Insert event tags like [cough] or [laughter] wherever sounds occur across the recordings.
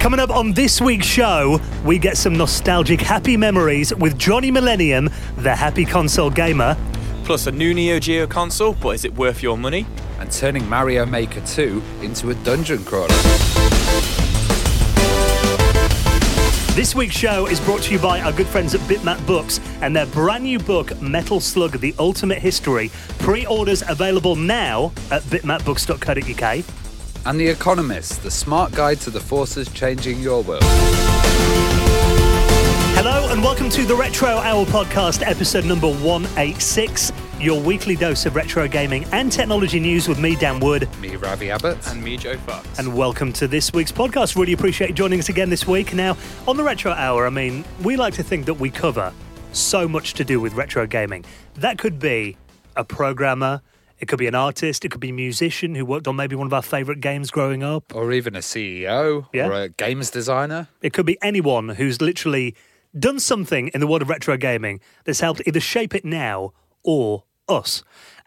Coming up on this week's show, we get some nostalgic happy memories with Johnny Millennium, the happy console gamer. Plus a new Neo Geo console, but is it worth your money? And turning Mario Maker 2 into a dungeon crawler. This week's show is brought to you by our good friends at Bitmap Books and their brand new book, Metal Slug The Ultimate History. Pre orders available now at bitmapbooks.co.uk. And The Economist, the smart guide to the forces changing your world. Hello, and welcome to the Retro Hour podcast, episode number 186. Your weekly dose of retro gaming and technology news with me, Dan Wood. Me, Ravi Abbott. And me, Joe Fox. And welcome to this week's podcast. Really appreciate you joining us again this week. Now, on the Retro Hour, I mean, we like to think that we cover so much to do with retro gaming. That could be a programmer, it could be an artist, it could be a musician who worked on maybe one of our favourite games growing up. Or even a CEO Yeah. or a games designer. It could be anyone who's literally done something in the world of retro gaming that's helped either shape it now or us.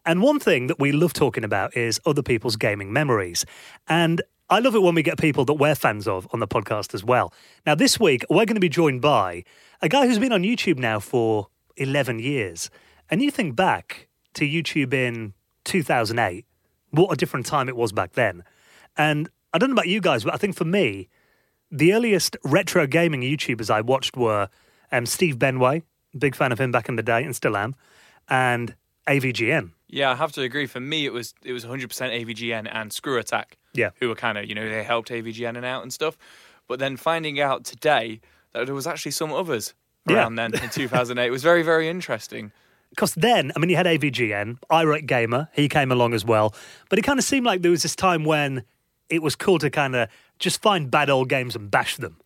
And one thing that we love talking about is other people's gaming memories. And I love it when we get people that we're fans of on the podcast as well. Now, this week, we're going to be joined by a guy who's been on YouTube now for 11 years. And you think back to YouTube in 2008, what a different time it was back then. And I don't know about you guys, but I think for me, the earliest retro gaming YouTubers I watched were um, Steve Benway, big fan of him back in the day and still am, and AVGN. Yeah, I have to agree. For me, it was it was 100% AVGN and Screw Attack. Yeah. who were kind of you know they helped AVGN and out and stuff. But then finding out today that there was actually some others Yeah. around then in 2008 was very very interesting. Because then, I mean, you had AVGN, Irate Gamer, he came along as well. But it kind of seemed like there was this time when it was cool to kind of just find bad old games and bash them.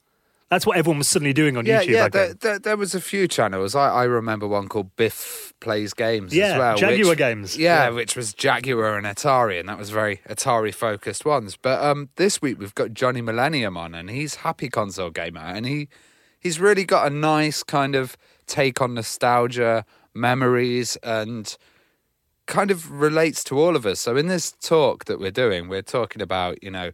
That's what everyone was suddenly doing on Yeah, YouTube yeah. There, there, there was a few channels. I, I remember one called Biff Plays Games Yeah, as well. Jaguar which- Games. Yeah, Yeah. which was Jaguar and Atari, and that was very Atari focused ones. But um, this week we've got Johnny Millennium on, and he's happy console gamer, and he he's really got a nice kind of take on nostalgia, memories, and kind of relates to all of us. So in this talk that we're doing, we're talking about you know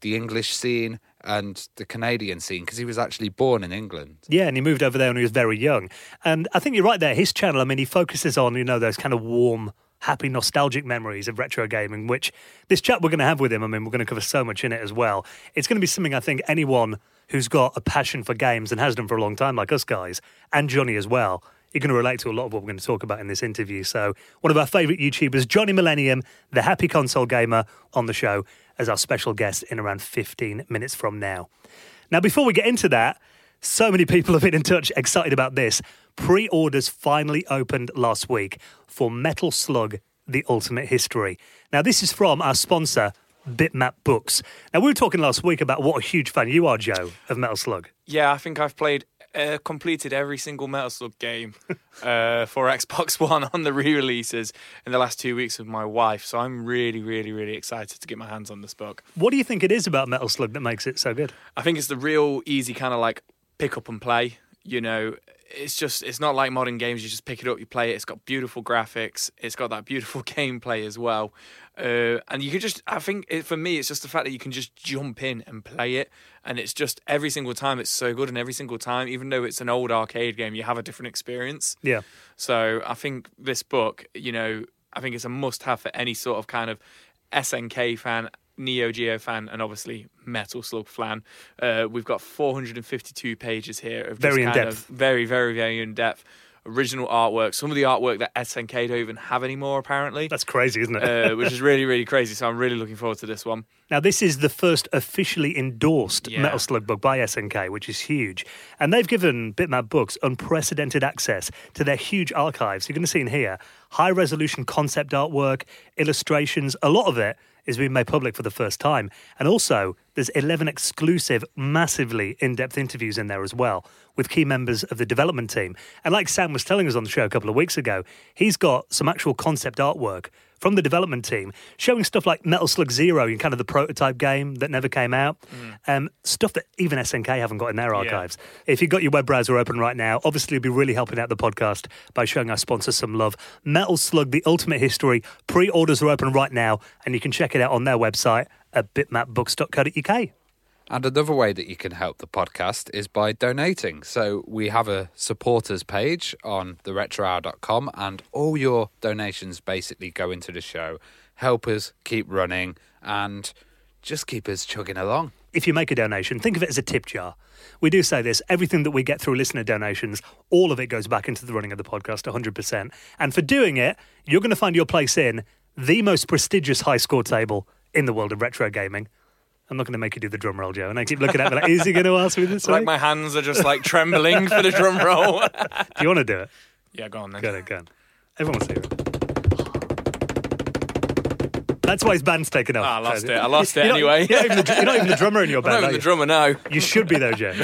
the English scene and the Canadian scene because he was actually born in England. Yeah, and he moved over there when he was very young. And I think you're right there. His channel, I mean, he focuses on, you know, those kind of warm, happy, nostalgic memories of retro gaming, which this chat we're going to have with him, I mean, we're going to cover so much in it as well. It's going to be something I think anyone who's got a passion for games and has done for a long time, like us guys, and Johnny as well, you're going to relate to a lot of what we're going to talk about in this interview. So, one of our favourite YouTubers, Johnny Millennium, the happy console gamer, on the show as our special guest in around 15 minutes from now. Now, before we get into that, so many people have been in touch excited about this. Pre orders finally opened last week for Metal Slug The Ultimate History. Now, this is from our sponsor, Bitmap Books. Now, we were talking last week about what a huge fan you are, Joe, of Metal Slug. Yeah, I think I've played uh, completed every single Metal Slug game uh, for Xbox [laughs] One on the re-releases in the last two weeks with my wife. So I'm really, really, really excited to get my hands on this book. What do you think it is about Metal Slug that makes it so good? I think it's the real easy kind of like pick up and play. You know, it's just it's not like modern games. You just pick it up, you play it. It's got beautiful graphics. It's got that beautiful [laughs] gameplay as well. Uh, and you can just, I think it, for me, it's just the fact that you can just jump in and play it. And it's just every single time it's so good. And every single time, even though it's an old arcade game, you have a different experience. Yeah. So I think this book, you know, I think it's a must have for any sort of kind of SNK fan, Neo Geo fan, and obviously Metal Slug fan. Uh, we've got 452 pages here of just Very kind in-depth. of very, very, very in depth original artwork. Some of the artwork that SNK don't even have anymore, apparently. That's crazy, isn't it? uh, which is really, really crazy. So I'm really looking forward to this one. Now, this is the first officially endorsed Yeah. Metal Slug book by SNK, which is huge. And they've given Bitmap Books unprecedented access to their huge archives. You're going to see in here high resolution concept artwork, illustrations. A lot of it is being made public for the first time. And also, there's 11 exclusive, massively in depth interviews in there as well with key members of the development team. And like Sam was telling us on the show a couple of weeks ago, he's got some actual concept artwork from the development team showing stuff like Metal Slug Zero, in kind of the prototype game that never came out, um, stuff that even SNK haven't got in their archives. If you've got your web browser open right now, obviously you'll be really helping out the podcast by showing our sponsors some love. Metal Slug: The Ultimate History pre-orders are open right now, and you can check it out on their website at bitmapbooks.co.uk. And another way that you can help the podcast is by donating. So we have a supporters page on theretrohour.com and all your donations basically go into the show, help us keep running and just keep us chugging along. If you make a donation, think of it as a tip jar. We do say this everything that we get through listener donations, all of it goes back into the running of the podcast 100%. And for doing it, you're going to find your place in the most prestigious high score table in the world of retro gaming. I'm not going to make you do the drum roll, Joe. And I keep looking at me like, is he going to ask me this? [laughs] Like week? my hands are just like trembling for the drum roll. [laughs] Do you want to do it? yeah, go on then. Go on, go on. Everyone wants to hear it. That's why his band's taken off. Ah, I lost [laughs] it. I lost it You're not- anyway. You're not, even the, you're not even the drummer in your band. I'm band. not even the drummer now. You should be though, Joe.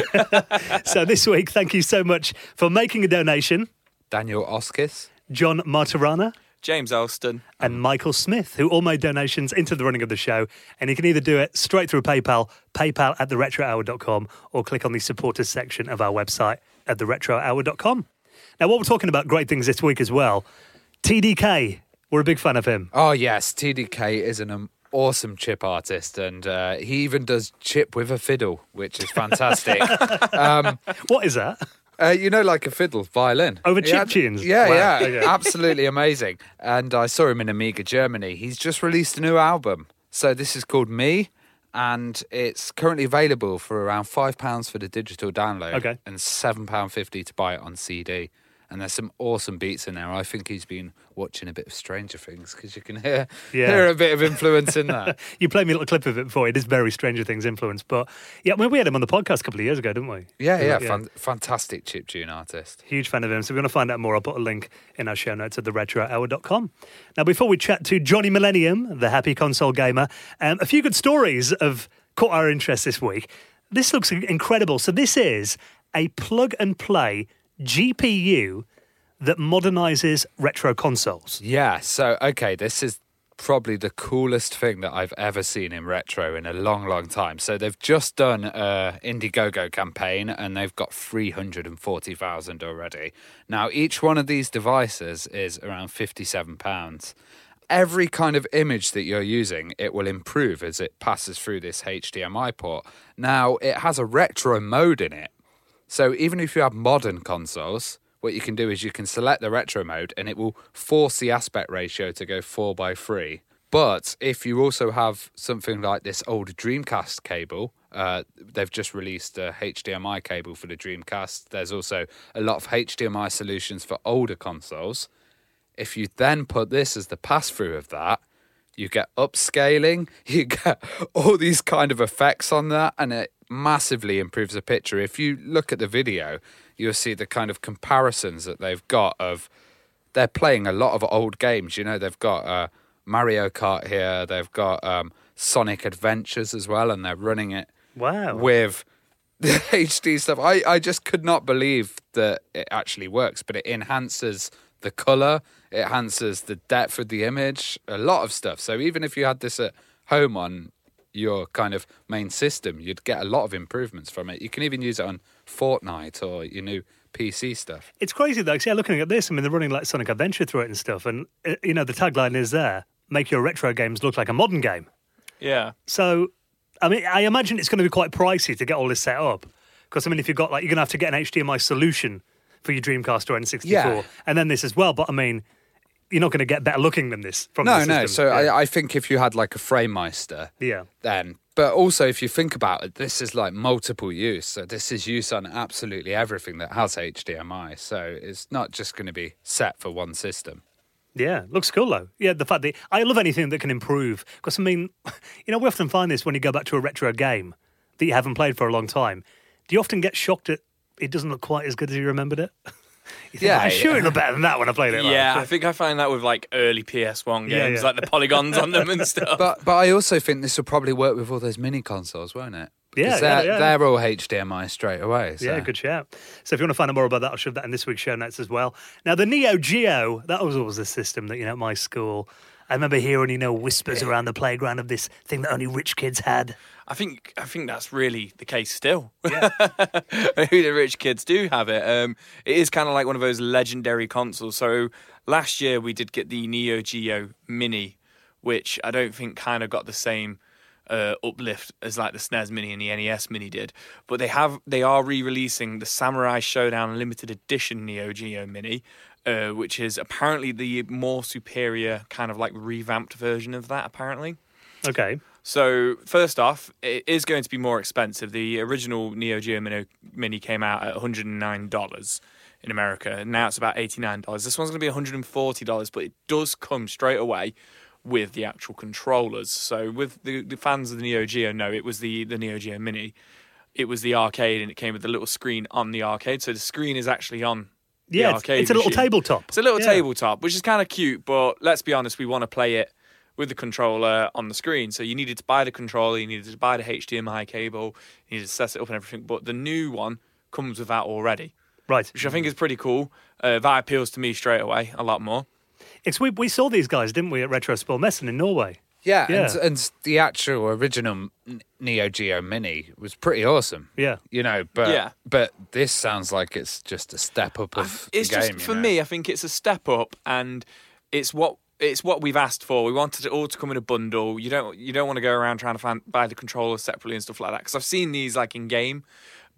so this week, thank you so much for making a donation, Daniel Oskis. John Martirana James Alston, and Michael Smith, who all made donations into the running of the show. And you can either do it straight through PayPal, PayPal at theretrohour.com, or click on the supporters section of our website at theretrohour.com. Now, what we're talking about great things this week as well. TDK, we're a big fan of him. Oh, yes. TDK is an um, awesome chip artist and uh, he even does chip with a fiddle, which is fantastic. [laughs] What is that? Uh, you know, like a fiddle, violin. Over He chip tunes? Yeah, Wow, yeah. okay. [laughs] Absolutely amazing. And I saw him in Amiga Germany. He's just released a new album. So this is called Me. And it's currently available for around £5 for the digital download Okay. and £7.50 to buy it on CD. And there's some awesome beats in there. I think he's been watching a bit of Stranger Things because you can hear, Yeah. hear a bit of influence in that. [laughs] You played me a little clip of it before. It is very Stranger Things influence. But yeah, we had him on the podcast a couple of years ago, didn't we? Yeah, yeah, Fan- fantastic chip tune artist. Huge fan of him. So if you want to find out more, I'll put a link in our show notes at theretrohour.com. Now, before we chat to Johnny Millennium, the happy console gamer, um, a few good stories have caught our interest this week. This looks incredible. So this is a plug and play GPU that modernizes retro consoles. Yeah, so okay, this is probably the coolest thing that I've ever seen in retro in a long, long time. So they've just done a Indiegogo campaign and they've got 340,000 already. Now, each one of these devices is around 57 pounds. Every kind of image that you're using, it will improve as it passes through this HDMI port. Now, it has a retro mode in it. So even if you have modern consoles, what you can do is you can select the retro mode and it will force the aspect ratio to go 4 by 3 But if you also have something like this old Dreamcast cable, uh, they've just released a HDMI cable for the Dreamcast. There's also a lot of HDMI solutions for older consoles. If you then put this as the pass through of that, you get upscaling, [laughs] you get all these kind of effects on that, and it massively improves the picture. If you look at the video, you'll see the kind of comparisons that they've got of they're playing a lot of old games. You know, they've got uh, Mario Kart here, they've got um, Sonic Adventures as well, and they're running it Wow. with [laughs] the HD stuff. I, I just could not believe that it actually works, but it enhances the color, it enhances the depth of the image, a lot of stuff. So even if you had this at home on your kind of main system, you'd get a lot of improvements from it. You can even use it on Fortnite or your new PC stuff. It's crazy though, 'cause, yeah, looking at this, I mean, they're running like Sonic Adventure through it and stuff. And, uh, you know, the tagline is there make your retro games look like a modern game. Yeah. So, I mean, I imagine it's going to be quite pricey to get all this set up. Because, I mean, if you've got like, you're going to have to get an HDMI solution for your Dreamcast or N64. Yeah. And then this as well. But, I mean, you're not going to get better looking than this from No, the no. So yeah. I, I think if you had like a FrameMeister, yeah. then. But also, if you think about it, this is like multiple use. So this is use on absolutely everything that has HDMI. So it's not just going to be set for one system. Yeah, looks cool though. Yeah, the fact that I love anything that can improve. Because I mean, [laughs] you know, we often find this when you go back to a retro game that you haven't played for a long time. Do you often get shocked at it doesn't look quite as good as you remembered it? [laughs] You think, Yeah, "Oh, sure yeah. it looked better than that when I played it. like." Yeah, I think I find that with like early PS1 games, Yeah, yeah. like the polygons on them and [laughs] stuff. But but I also think this will probably work with all those mini consoles, won't it? Yeah, they're, yeah. they're all HDMI straight away. So. Yeah, good shout. So if you want to find out more about that, I'll shove that in this week's show notes as well. Now, the Neo Geo, that was always a system that, you know, at my school, I remember hearing, you know, whispers around the playground of this thing that only rich kids had. I think I think that's really the case still. Who [laughs] the rich kids do have it. Um, it is kind of like one of those legendary consoles. So last year we did get the Neo Geo Mini, which I don't think kind of got the same uh, uplift as like the SNES Mini and the NES Mini did. But they have they are re-releasing the Samurai Shodown Limited Edition Neo Geo Mini, uh, which is apparently the more superior kind of like revamped version of that. Apparently. Okay. So first off, it is going to be more expensive. The original Neo Geo Mini, Mini came out at 109 dollars in America, and now it's about 89 dollars. This one's going to be 140 dollars, but it does come straight away with the actual controllers. So with the, the fans of the Neo Geo no, it was the the Neo Geo Mini. It was the arcade, and it came with the little screen on the arcade. So the screen is actually on. Yeah, it's, it's a little machine. tabletop. It's a little Yeah. tabletop, which is kind of cute, but let's be honest, we want to play it with the controller on the screen. So you needed to buy the controller, you needed to buy the HDMI cable, you needed to set it up and everything. But the new one comes with that already, Right. which I think is pretty cool. Uh, that appeals to me straight away a lot more. It's, we, we saw these guys, didn't we, at Retrospillmessen in Norway? Yeah, Yeah. And, and the actual original Neo Geo Mini was pretty awesome. Yeah. You know, but Yeah. but this sounds like it's just a step up of It's the game. just for know? me, I think it's a step up, and it's what it's what we've asked for. We wanted it all to come in a bundle. You don't you don't want to go around trying to find, buy the controller separately and stuff like that. Because I've seen these like in game,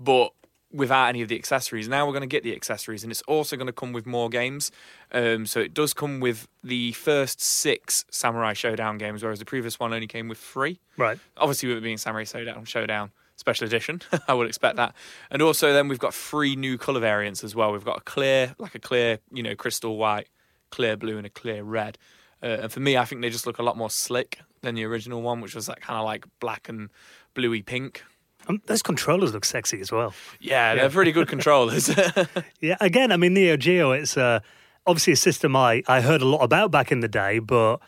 but without any of the accessories. Now we're going to get the accessories, and it's also going to come with more games. Um, so it does come with the first six Samurai Shodown games, whereas the previous one only came with three Right. obviously with it being Samurai Shodown, Shodown Special Edition, [laughs] I would expect that. And also then we've got three new color variants as well. We've got a clear, like a clear, you know, crystal white, clear blue, and a clear red. Uh, and for me, I think they just look a lot more slick than the original one, which was that kind of like black and bluey pink. Um, those controllers look sexy as well. Yeah, they're pretty good controllers. [laughs] [laughs] Yeah, again, I mean, Neo Geo, it's uh, obviously a system I, I heard a lot about back in the day, but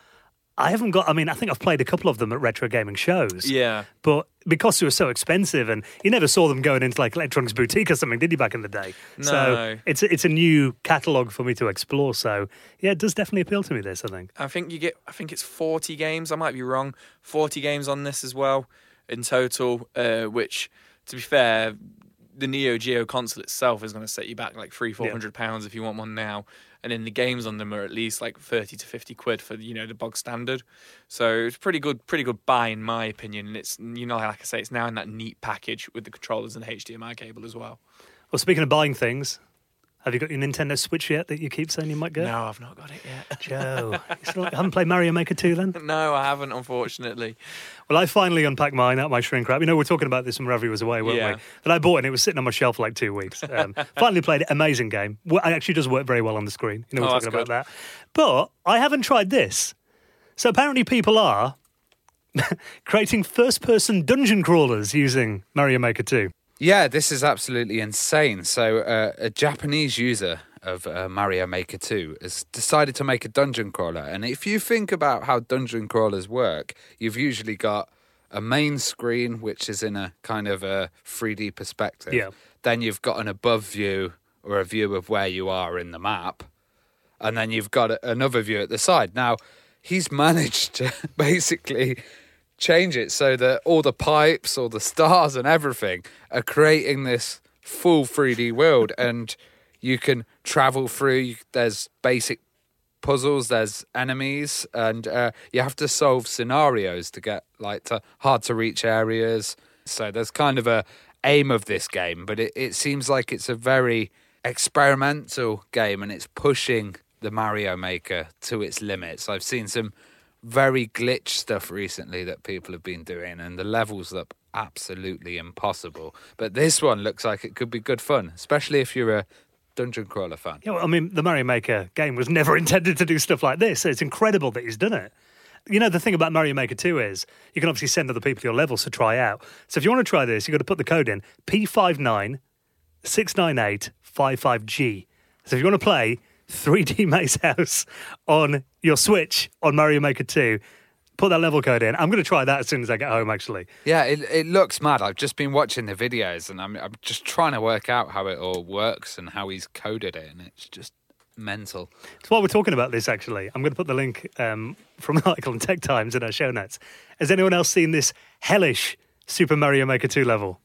I haven't got, I mean, I think I've played a couple of them at retro gaming shows. yeah. But because they were so expensive and you never saw them going into like Electronics Boutique or something, did you, back in the day? So No. it's, it's a new catalogue for me to explore. So yeah, it does definitely appeal to me, this, I think. I think you get. I think it's forty games. I might be wrong. Forty games on this as well in total. Uh, which, to be fair, the Neo Geo console itself is going to set you back like three, four hundred pounds if you want one now. And then the games on them are at least like thirty to fifty quid for you know the bog standard. So it's pretty good, pretty good buy in my opinion. And it's you know like I say, it's now in that neat package with the controllers and HDMI cable as well. Well, speaking of buying things, have you got your Nintendo Switch yet that you keep saying you might get? No, I've not got it yet. [laughs] Joe, you haven't played Mario Maker 2 then? [laughs] no, I haven't, unfortunately. Well, I finally unpacked mine out my shrink wrap. You know, we are talking about this when Ravi was away, weren't Yeah. we? That I bought it and it was sitting on my shelf for like two weeks. Um, [laughs] finally played it. Amazing game. Well, It actually does work very well on the screen. You know, we're Oh, talking about that. But I haven't tried this. So apparently, people are creating first person dungeon crawlers using Mario Maker 2. Yeah, this is absolutely insane. So, uh, a Japanese user of uh, Mario Maker 2 has decided to make a dungeon crawler. And if you think about how dungeon crawlers work, you've usually got a main screen, which is in a kind of a 3D perspective. Yeah. Then you've got an above view or a view of where you are in the map. And then you've got another view at the side. Now, he's [laughs] managed to basically change it so that all the pipes, all the stars, and everything are creating this full 3D world, and you can travel through. There's basic puzzles, there's enemies, and uh, you have to solve scenarios to get like to hard to reach areas. So there's kind of a aim of this game, but it, it seems like it's a very experimental game, and it's pushing the Mario Maker to its limits. I've seen some very glitch stuff recently that people have been doing, and the levels look absolutely impossible. But this one looks like it could be good fun, especially if you're a dungeon crawler fan. Yeah, well, I mean, the Mario Maker game was [laughs] never intended to do stuff like this. So it's incredible that he's done it. You know, the thing about Mario Maker 2 is you can obviously send other people your levels to try out. So if you want to try this, you've got to put the code in P59 698 55G. So if you want to play 3D [laughs] Maze House on your Switch on Mario Maker 2, put that level code in. I'm going to try that as soon as I get home, actually. Yeah, it it looks mad. I've just been watching the videos, and I'm I'm just trying to work out how it all works and how he's coded it, and it's just mental. So while we're talking about this, actually, I'm going to put the link um, from an article in Tech Times in our show notes. Has anyone else seen this hellish Super Mario Maker 2 level?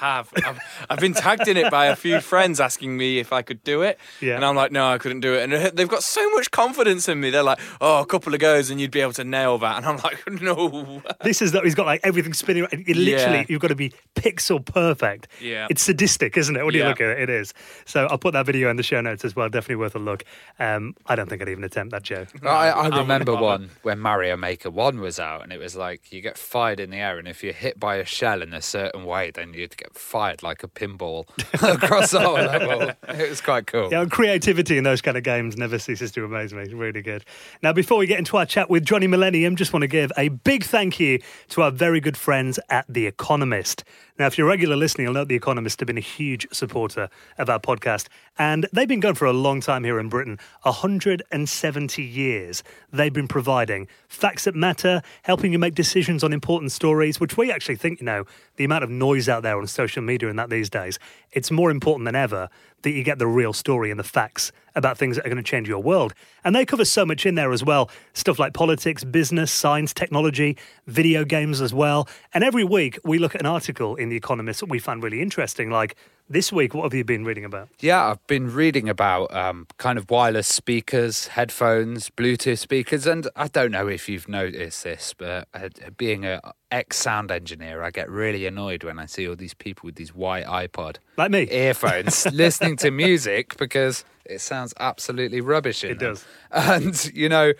I have. I've, I've been tagged in it by a few friends asking me if I could do it. Yeah. And I'm like, no, I couldn't do it. And they've got so much confidence in me. They're like, oh, a couple of goes and you'd be able to nail that. And I'm like, [laughs] no. This is that he's got like everything spinning. around. You literally, Yeah. you've got to be pixel perfect. Yeah. it's sadistic, isn't it? When you look at it, it is. So I'll put that video in the show notes as well. Definitely worth a look. Um, I don't think I'd even attempt that, Joe. I, I remember bother. one when Mario Maker 1 was out, and it was like you get fired in the air, and if you're hit by a shell in a certain way, then you'd get fired like a pinball [laughs] across the whole level. It was quite cool. Yeah, creativity in those kind of games never ceases to amaze me. Really good. Now, before we get into our chat with Johnny Millennium, just want to give a big thank you to our very good friends at The Economist. Now, if you're a regular listener, you'll know The Economist have been a huge supporter of our podcast, and they've been going for a long time here in Britain 170 years. They've been providing facts that matter, helping you make decisions on important stories, which we actually think, you know, the amount of noise out there on social media and that these days, it's more important than ever that you get the real story and the facts about things that are going to change your world. And they cover so much in there as well stuff like politics, business, science, technology, video games as well. And every week we look at an article in The Economist that we find really interesting. Like this week, what have you been reading about? Yeah, I've been reading about um, kind of wireless speakers, headphones, Bluetooth speakers, and I don't know if you've noticed this, but uh, being a ex sound engineer, I get really annoyed when I see all these people with these white iPod Like me. earphones [laughs] listening to music because it sounds absolutely rubbish. In It them. does. and you know,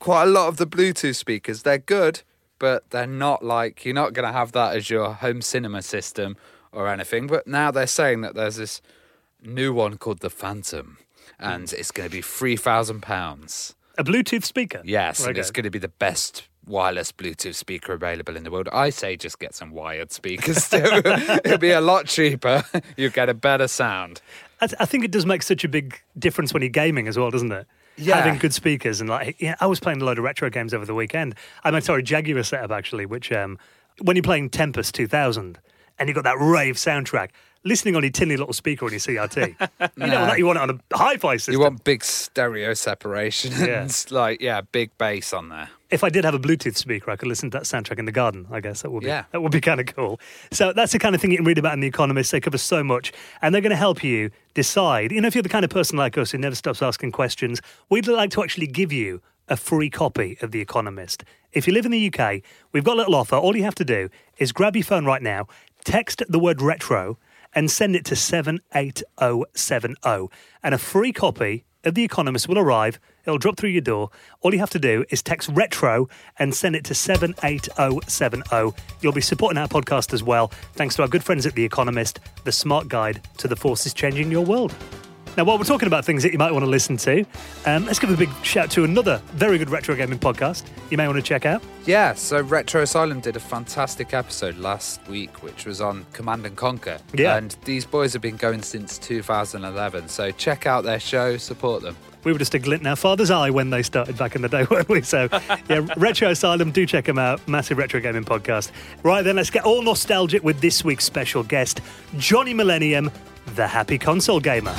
quite a lot of the Bluetooth speakers, they're good, but they're not like you're not going to have that as your home cinema system or anything. But now they're saying that there's this new one called the Phantom, and it's going to be three thousand pounds. A Bluetooth speaker? Yes, and Okay. it's going to be the best wireless Bluetooth speaker available in the world. I say just get some wired speakers [laughs] too. [laughs] It'll be a lot cheaper. [laughs] You get a better sound. I, th- I think it does make such a big difference when you're gaming as well, doesn't it? Yeah. Having good speakers and like, yeah, I was playing a load of retro games over the weekend. I mean, sorry, Jaguar setup actually, which um, when you're playing Tempest 2000 and you've got that rave soundtrack, listening on your tinny little speaker on your CRT, [laughs] you know that you want it on a hi-fi system. You want big stereo separation Yeah. and like yeah, big bass on there. if I did have a Bluetooth speaker, I could listen to that soundtrack in the garden. I guess that would be Yeah. that would be kind of cool. So that's the kind of thing you can read about in The Economist. They cover so much, and they're going to help you decide. You know, if you're the kind of person like us who never stops asking questions, we'd like to actually give you a free copy of The Economist. If you live in the UK, we've got a little offer. All you have to do is grab your phone right now, text the word retro, and send it to 78070. And a free copy of The Economist will arrive. It'll drop through your door. All you have to do is text retro and send it to 78070. You'll be supporting our podcast as well, thanks to our good friends at The Economist, the smart guide to the forces changing your world. Now, while we're talking about things that you might want to listen to, um, let's give a big shout to another very good retro gaming podcast you may want to check out. Yeah, so Retro Asylum did a fantastic episode last week, which was on Command and Conquer. Yeah. And these boys have been going since 2011. So check out their show, support them. We were just a glint in our father's eye when they started back in the day, [laughs] weren't we? So, yeah, Retro Asylum, do check them out. Massive retro gaming podcast. Right then, let's get all nostalgic with this week's special guest, Johnny Millennium, the happy console gamer.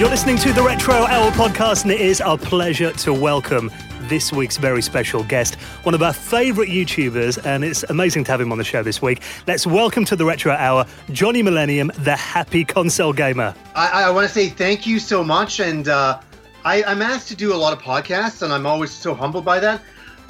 You're listening to the Retro Hour podcast, and it is our pleasure to welcome this week's very special guest, one of our favourite YouTubers, and it's amazing to have him on the show this week. Let's welcome to the Retro Hour, Johnny Millennium, the happy console gamer. I, I want to say thank you so much, and uh, I, I'm asked to do a lot of podcasts, and I'm always so humbled by that.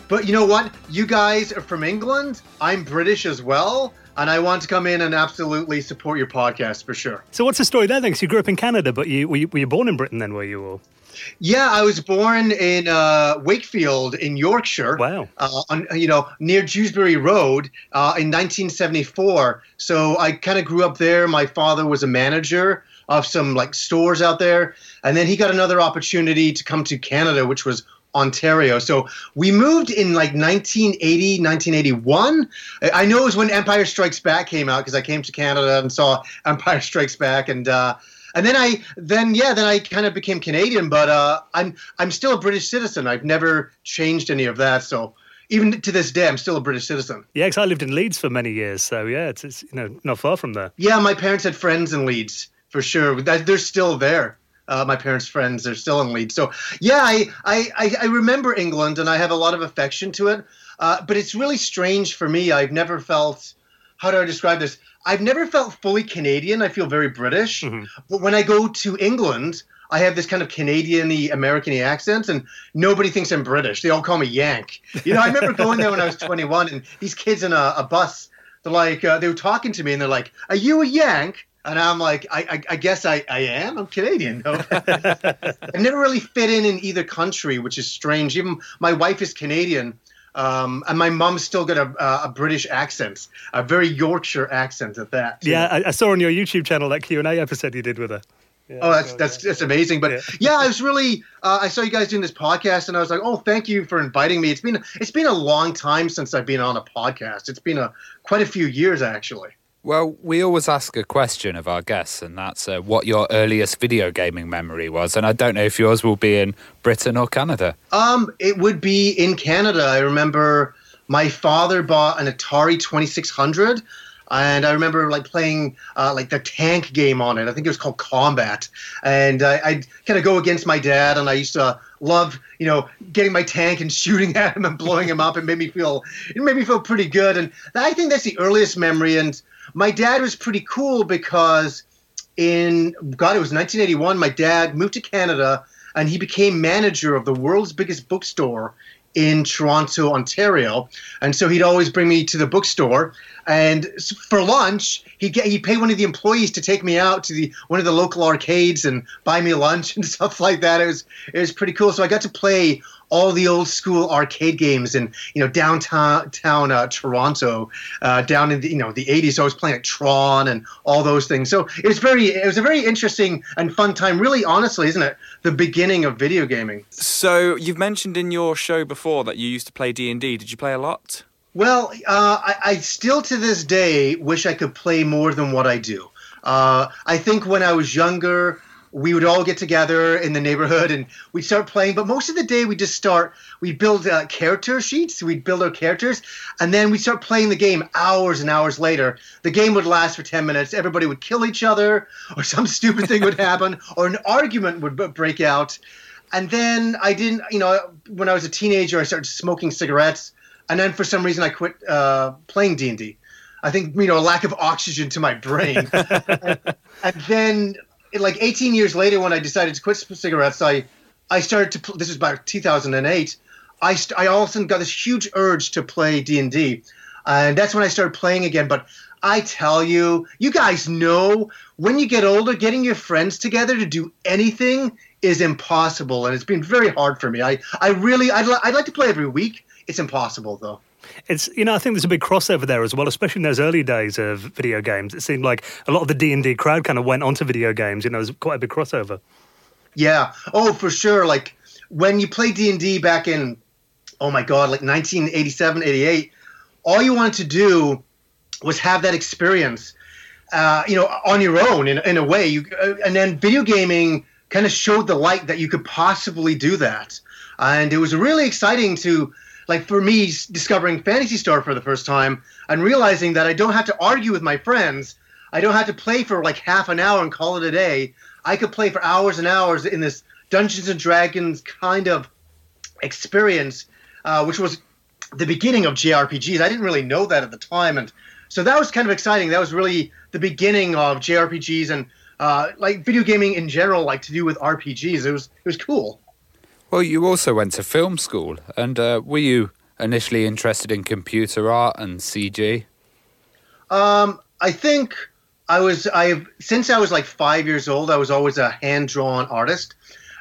But you know what? You guys are from England. I'm British as well, and I want to come in and absolutely support your podcast for sure. So, what's the story there? Then, 'Cause you grew up in Canada, but you were, you were you born in Britain then, were you? Or Yeah, I was born in uh, Wakefield in Yorkshire. Wow. Uh, on, you know, near Dewsbury Road uh, in 1974. So I kind of grew up there. My father was a manager of some like stores out there, and then he got another opportunity to come to Canada, which was Ontario. So we moved in like 1980, 1981. I- know it was when Empire Strikes Back came out because I came to Canada and saw [laughs] Empire Strikes Back, and uh, and then I then yeah then I kind of became Canadian, but uh, I'm I'm still a British citizen. I've never changed any of that. So even to this day, I'm still a British citizen. yeah, because I lived in Leeds for many years, so yeah, it's, it's you know not far from there. Yeah, my parents had friends in Leeds for sure. They're still there. Uh, my parents' friends are still in Leeds. So yeah, I, I I I remember England and I have a lot of affection to it. Uh, but it's really strange for me. I've never felt. How do I describe this? I've never felt fully Canadian. I feel very British. Mm-hmm. But when I go to England, I have this kind of Canadian-y, American-y accent, and nobody thinks I'm British. They all call me Yank. You know, I remember going there when I was [laughs] 21, and these kids in a, a bus, they're like, uh, they were talking to me, and they're like, "Are you a Yank?" And I'm like, I, I, I guess I, I am. I'm Canadian. No? [laughs] [laughs] I never really fit in in either country, which is strange. Even my wife is Canadian, um, and my mom's still got a, a British accent, a very Yorkshire accent at that. too. Yeah, I, I saw on your YouTube channel that Q and A episode you did with her. Yeah, Oh, that's so, that's yeah. that's amazing. But Yeah. yeah, I was really uh, I saw you guys doing this podcast, and I was like, oh, thank you for inviting me. It's been it's been a long time since I've been on a podcast. It's been a quite a few years actually. Well, we always ask a question of our guests, and that's uh, what your earliest video gaming memory was. And I don't know if yours will be in Britain or Canada. Um, it would be in Canada. I remember my father bought an Atari Twenty Six Hundred. And I remember like playing uh, like the tank game on it. I think it was called Combat, and I, I'd kind of go against my dad. And I used to love, you know, getting my tank and [laughs] shooting at him and blowing him up. It made me feel, it made me feel pretty good. And I think that's the earliest memory. And my dad was pretty cool because in God, it was 1981. My dad moved to Canada, and he became manager of the world's biggest bookstore in Toronto, Ontario. And so he'd always bring me to the bookstore, and for lunch, he'd get he'd pay one of the employees to take me out to the one of the local arcades and buy me lunch [laughs] and stuff like that. It was it was pretty cool. So I got to play all the old school arcade games in you know downtown town uh, Toronto, uh, down in the you know the 80s. I was playing like Tron and all those things. So it was very it was a very interesting and fun time. Really, honestly, isn't it? The beginning of video gaming. So you've mentioned in your show before that you used to play D and D. Did you play a lot? Well, uh, I, I still to this day wish I could play more than what I do. Uh, I think when I was younger, we would all get together in the neighborhood and we'd start playing. But most of the day, we just start. We build uh, character sheets. We'd build our characters, and then we would start playing the game hours and hours later. The game would last for ten minutes. Everybody would kill each other, [laughs] or some stupid thing would happen, or an argument would b- break out. And then I didn't, you know, when I was a teenager, I started smoking cigarettes, and then for some reason, I quit uh, playing D and D. I think you know, a lack of oxygen to my brain. [laughs] and, and then, like 18 years later, when I decided to quit cigarettes, I I started to. This was about 2008. I I all of a sudden got this huge urge to play D and D, and that's when I started playing again. But I tell you, you guys know when you get older, getting your friends together to do anything is impossible, and it's been very hard for me. I I really I'd, li- I'd like to play every week. It's impossible though. It's you know I think there's a big crossover there as well, especially in those early days of video games. It seemed like a lot of the D and D crowd kind of went onto video games. You know, there's quite a big crossover. Yeah. Oh, for sure. Like when you play D and D back in, oh my god, like 1987, 88, all you wanted to do was have that experience, uh, you know, on your own in, in a way. You uh, and then video gaming kind of showed the light that you could possibly do that, and it was really exciting to. Like for me, discovering Phantasy Star for the first time and realizing that I don't have to argue with my friends. I don't have to play for like half an hour and call it a day. I could play for hours and hours in this Dungeons and Dragons kind of experience, uh, which was the beginning of JRPGs. I didn't really know that at the time, and so that was kind of exciting. That was really the beginning of JRPGs and uh, like video gaming in general, like to do with RPGs. It was it was cool. Well, you also went to film school, and uh, were you initially interested in computer art and CG? Um, I think I was I since I was like five years old. I was always a hand drawn artist,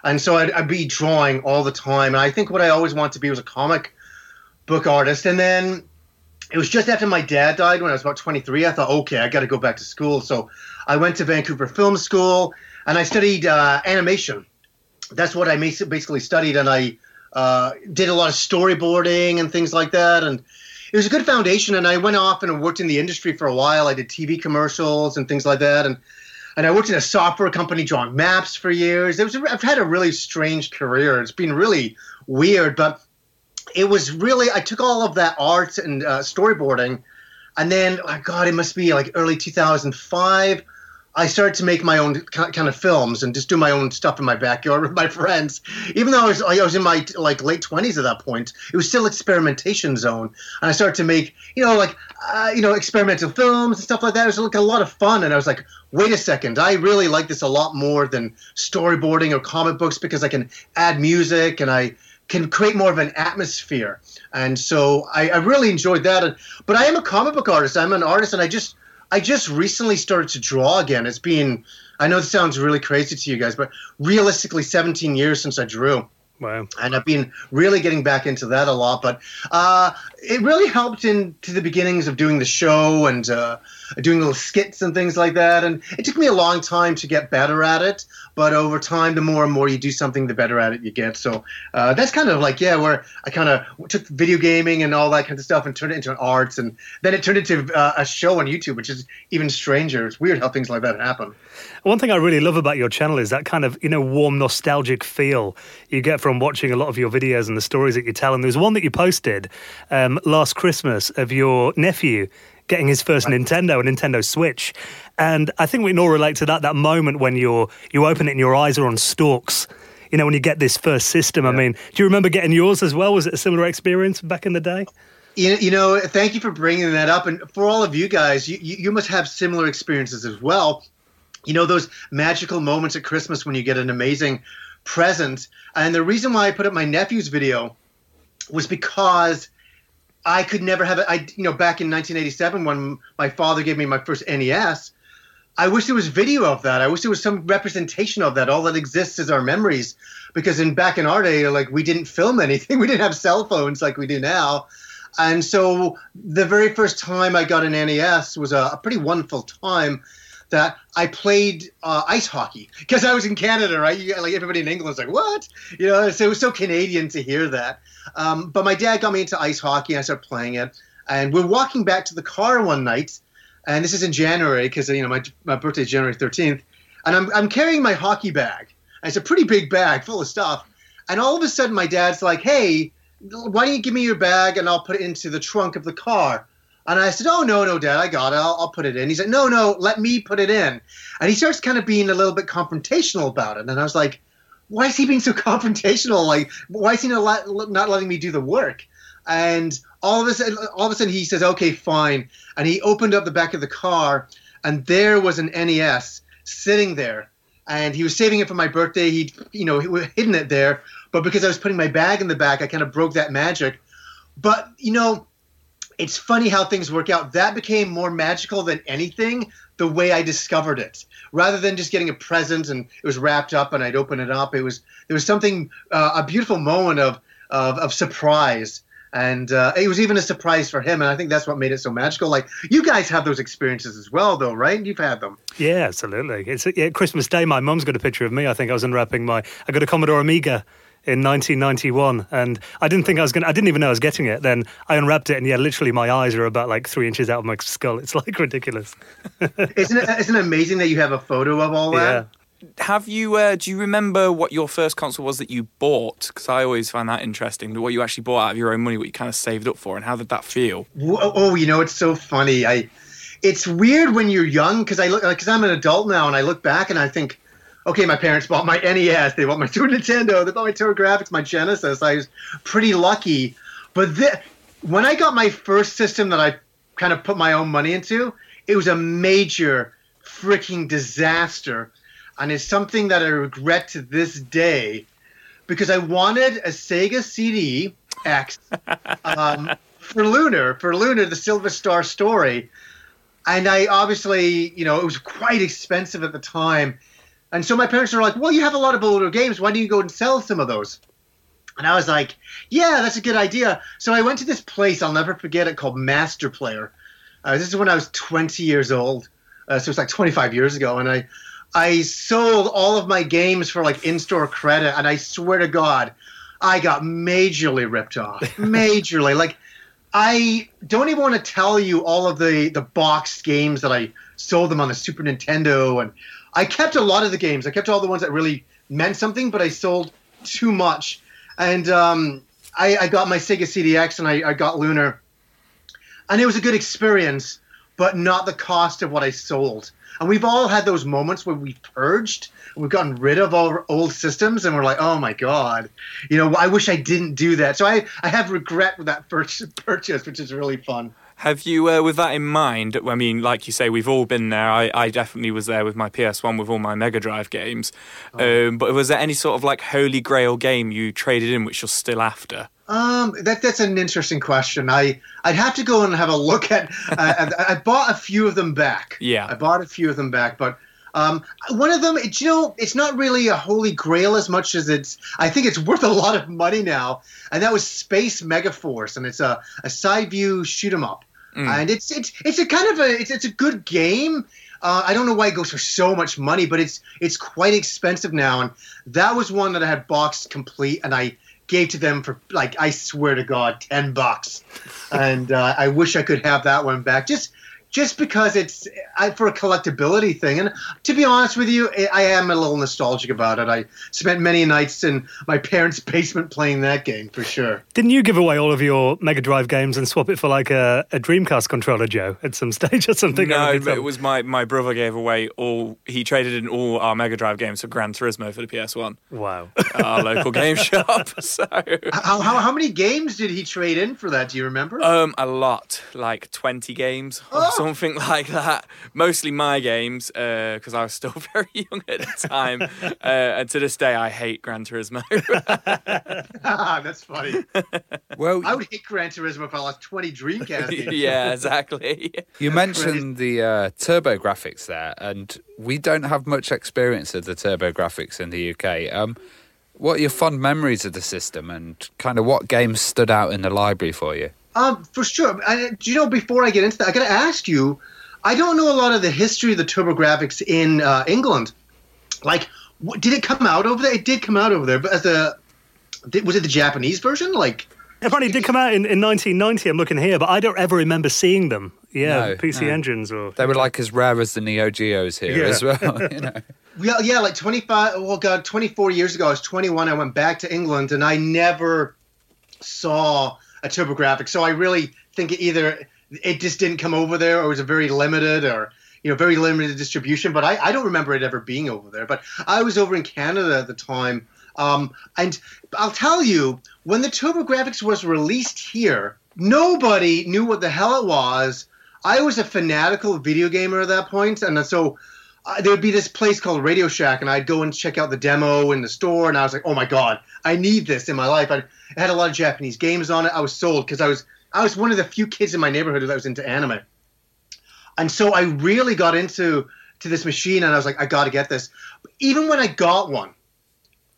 and so I'd, I'd be drawing all the time. And I think what I always wanted to be was a comic book artist. And then it was just after my dad died when I was about 23. I thought, okay, I got to go back to school. So I went to Vancouver Film School and I studied uh, animation. That's what I basically studied, and I uh, did a lot of storyboarding and things like that. And it was a good foundation. And I went off and worked in the industry for a while. I did TV commercials and things like that. And and I worked in a software company drawing maps for years. It was I've had a really strange career. It's been really weird, but it was really I took all of that art and uh, storyboarding, and then oh God, it must be like early 2005. I started to make my own kind of films and just do my own stuff in my backyard [laughs] with my friends. Even though I was I was in my like late twenties at that point, it was still experimentation zone, and I started to make you know like uh, you know experimental films and stuff like that. It was like a lot of fun, and I was like, wait a second, I really like this a lot more than storyboarding or comic books because I can add music and I can create more of an atmosphere. And so I, I really enjoyed that. But I am a comic book artist. I'm an artist, and I just I just recently started to draw again. It's been, I know this sounds really crazy to you guys, but realistically, 17 years since I drew. Wow. And I've been really getting back into that a lot. But uh, it really helped into the beginnings of doing the show and uh, doing little skits and things like that. And it took me a long time to get better at it. But over time, the more and more you do something, the better at it you get. So uh, that's kind of like, yeah, where I kind of took video gaming and all that kind of stuff and turned it into an arts. And then it turned into uh, a show on YouTube, which is even stranger. It's weird how things like that happen. One thing I really love about your channel is that kind of, you know, warm, nostalgic feel you get from watching a lot of your videos and the stories that you tell. And there's one that you posted um, last Christmas of your nephew getting his first. Nintendo, a Nintendo Switch. And I think we can all relate to that, that moment when you're, you open it and your eyes are on stalks. You know, when you get this first system. Yeah. I mean, do you remember getting yours as well? Was it a similar experience back in the day? You, you know, thank you for bringing that up. And for all of you guys, you, you must have similar experiences as well. You know, those magical moments at Christmas when you get an amazing present. And the reason why I put up my nephew's video was because I could never have it. I, you know, back in 1987 when my father gave me my first NES, I wish there was video of that. I wish there was some representation of that. All that exists is our memories, because in back in our day, like we didn't film [laughs] anything. We didn't have cell phones like we do now, and so the very first time I got an NES was a, a pretty wonderful time. That I played uh, ice hockey because I was in Canada, right? You, like everybody in England was like, "What?" You know, so it was so Canadian to hear that. Um, but my dad got me into ice hockey, and I started playing it. And we're walking back to the car one night, and this is in January because you know my my birthday is January 13th, and I'm I'm carrying my hockey bag. And it's a pretty big bag full of stuff, and all of a sudden my dad's like, "Hey, why don't you give me your bag and I'll put it into the trunk of the car?" And I said, "Oh no, no, Dad, I got it. I'll, I'll put it in." He said, "No, no, let me put it in." And he starts kind of being a little bit confrontational about it, and I was like, "Why is he being so [laughs] confrontational? Like, why is he not, not letting me do the work?" And all of a sudden, all of a sudden, he says, "Okay, fine." And he opened up the back of the car, and there was an NES sitting there. And he was saving it for my birthday. He, you know, he hidden it there. But because I was putting my bag in the back, I kind of broke that magic. But you know, it's funny how things work out. That became more magical than anything. The way I discovered it, rather than just getting a present and it was wrapped up and I'd open it up. It was there was something uh, a beautiful moment of of, of surprise and uh, it was even a surprise for him and i think that's what made it so magical like you guys have those experiences as well though right you've had them yeah absolutely it's yeah, christmas day my mum's got a picture of me i think i was unwrapping my i got a commodore amiga in 1991 and i didn't think i was going i didn't even know i was getting it then i unwrapped it and yeah literally my eyes are about like three inches out of my skull it's like ridiculous [laughs] isn't it isn't it amazing that you have a photo of all that yeah have you? Uh, do you remember what your first console was that you bought? Because I always find that interesting. What you actually bought out of your own money, what you kind of saved up for, and how did that feel? Oh, you know, it's so funny. I, it's weird when you're young because I look because I'm an adult now, and I look back and I think, okay, my parents bought my NES, they bought my Super Nintendo, they bought my TurboGrafx, my Genesis. I was pretty lucky, but th- when I got my first system that I kind of put my own money into, it was a major freaking disaster and it's something that I regret to this day because I wanted a Sega CD X [laughs] um, for Lunar, for Lunar, the Silver Star story. And I obviously, you know, it was quite expensive at the time. And so my parents were like, well, you have a lot of older games. Why don't you go and sell some of those? And I was like, yeah, that's a good idea. So I went to this place, I'll never forget it, called Master Player. Uh, this is when I was 20 years old. Uh, so it's like 25 years ago. And I, I sold all of my games for like in-store credit, and I swear to God, I got majorly ripped off. [laughs] majorly, like I don't even want to tell you all of the the boxed games that I sold them on the Super Nintendo, and I kept a lot of the games. I kept all the ones that really meant something, but I sold too much. And um, I, I, got my Sega CDX, and I, I got Lunar, and it was a good experience, but not the cost of what I sold. And we've all had those moments where we've purged, we've gotten rid of our old systems, and we're like, oh my god, you know, I wish I didn't do that. So I I have regret with that first [laughs] purchase, which is really fun. Have you, uh, with that in mind, I mean, like you say, we've all been there. I, I definitely was there with my PS1 with all my Mega Drive games. Oh. Um, but was there any sort of like holy grail game you traded in which you're still after? Um, that that's an interesting question. I I'd have to go and have a look at. Uh, [laughs] I, I bought a few of them back. Yeah, I bought a few of them back, but um, one of them, it, you know, it's not really a holy grail as much as it's. I think it's worth a lot of money now, and that was Space Megaforce, and it's a, a side view shoot 'em up. Mm. And it's it's it's a kind of a it's, it's a good game. Uh, I don't know why it goes for so much money, but it's it's quite expensive now. And that was one that I had boxed complete, and I gave to them for like I swear to God, ten bucks. and uh, I wish I could have that one back. Just just because it's I, for a collectability thing. And to be honest with you, I am a little nostalgic about it. I spent many nights in my parents' [laughs] basement playing that game for sure. Didn't you give away all of your Mega Drive games and swap it for like a, a Dreamcast controller, Joe, at some [laughs] stage or something? No, it was my, my brother gave away all, he traded in all our Mega Drive games for Gran Turismo for the PS1. Wow. Our local [laughs] game shop. So. How, how, how, many games did he trade in for that? Do you remember? Um, A lot, like 20 games. Oh something [laughs] like that. Mostly my games because uh, I was still [laughs] very young at the time, uh, and to this day I hate Gran Turismo. [laughs] That's funny. Well, I would hate Gran Turismo if I lost twenty Dreamcast games. yeah, exactly. You mentioned the uh, TurboGrafx there, and we don't have much experience of the TurboGrafx in the UK. Um, what are your fond memories of the system, and kind of what games stood out in the library for you? Um, for sure. I, do you know? Before I get into that, I got to ask you. I don't know a lot of the history of the TurboGrafx in uh, England. Like, what, did it come out over there? It did come out over there, but as a was it the Japanese version? Like, apparently it did come out in, in 1990. I'm looking here, but I don't ever remember seeing them. Yeah, no, PC no. engines or they were like as rare as the Neo Geos here yeah. as well. [laughs] You know. Yeah, yeah, like 25. Well, God, 24 years ago, I was 21. I went back to England, and I never saw a TurboGrafx. So I really think it either it just didn't come over there, or it was a very limited, or you know, very limited distribution. But I, I don't remember it ever being over there. But I was over in Canada at the time, um, and I'll tell you, when the TurboGrafx was released here, nobody knew what the hell it was. I was a fanatical video gamer at that point, and so uh, there would be this place called Radio Shack, and I'd go and check out the demo in the store, and I was like, "Oh my god, I need this in my life." I had a lot of Japanese games on it. I was sold because I was I was one of the few kids in my neighborhood that was into anime, and so I really got into to this machine, and I was like, "I got to get this." Even when I got one,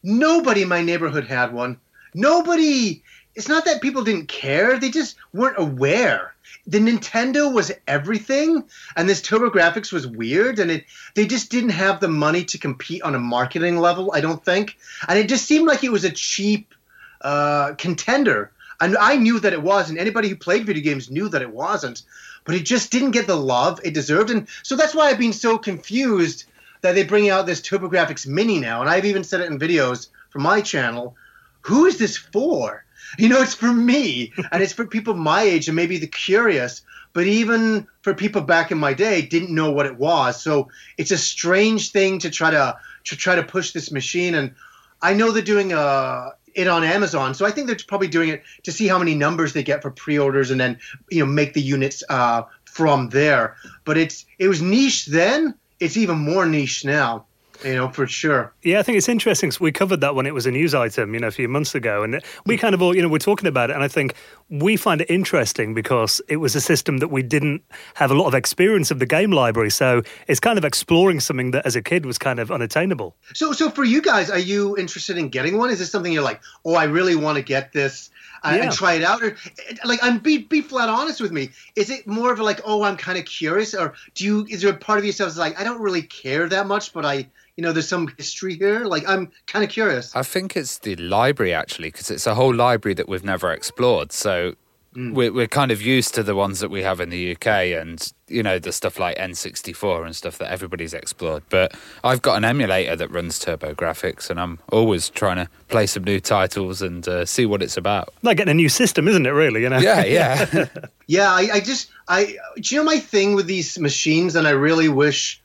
nobody in my neighborhood had one. Nobody. It's not that people didn't care; they just weren't aware the Nintendo was everything, and this TurboGrafx was weird, and it they just didn't have the money to compete on a marketing level. I don't think, and it just seemed like it was a cheap uh, contender. And I knew that it was, and anybody who played video games knew that it wasn't. But it just didn't get the love it deserved, and so that's why I've been so confused that they bring out this TurboGrafx Mini now, and I've even said it in videos for my channel. Who is this for? You know, it's for me and it's for people my age and maybe the curious, but even for people back in my day didn't know what it was. So it's a strange thing to try to to try to push this machine and I know they're doing uh it on Amazon. So I think they're probably doing it to see how many numbers they get for pre-orders and then you know make the units uh, from there. But it's it was niche then. It's even more niche now you know, for sure. Yeah, I think it's interesting. we covered that when it was a news item, you know, a few months ago, and we kind of all, you know, we're talking about it, and I think we find it interesting because it was a system that we didn't have a lot of experience of the game library, so it's kind of exploring something that, as a kid, was kind of unattainable. So, so for you guys, are you interested in getting one? Is this something you're like, oh, I really want to get this? Uh, yeah. and try it out or like i'm be be flat honest with me is it more of a like oh i'm kind of curious or do you is there a part of yourself that's like i don't really care that much but i you know, there's some history here? Like, I'm kind of curious. I think it's the library actually, because it's a whole library that we've never explored. So mm. we're, we're kind of used to the ones that we have in the UK and, you know, the stuff like N64 and stuff that everybody's explored. But I've got an emulator that runs TurboGrafx and I'm always trying to play some new titles and uh, see what it's about. Like getting a new system, isn't it, really? You know? Yeah, yeah. [laughs] yeah, I, I just, I, do you know my thing with these machines and I really wish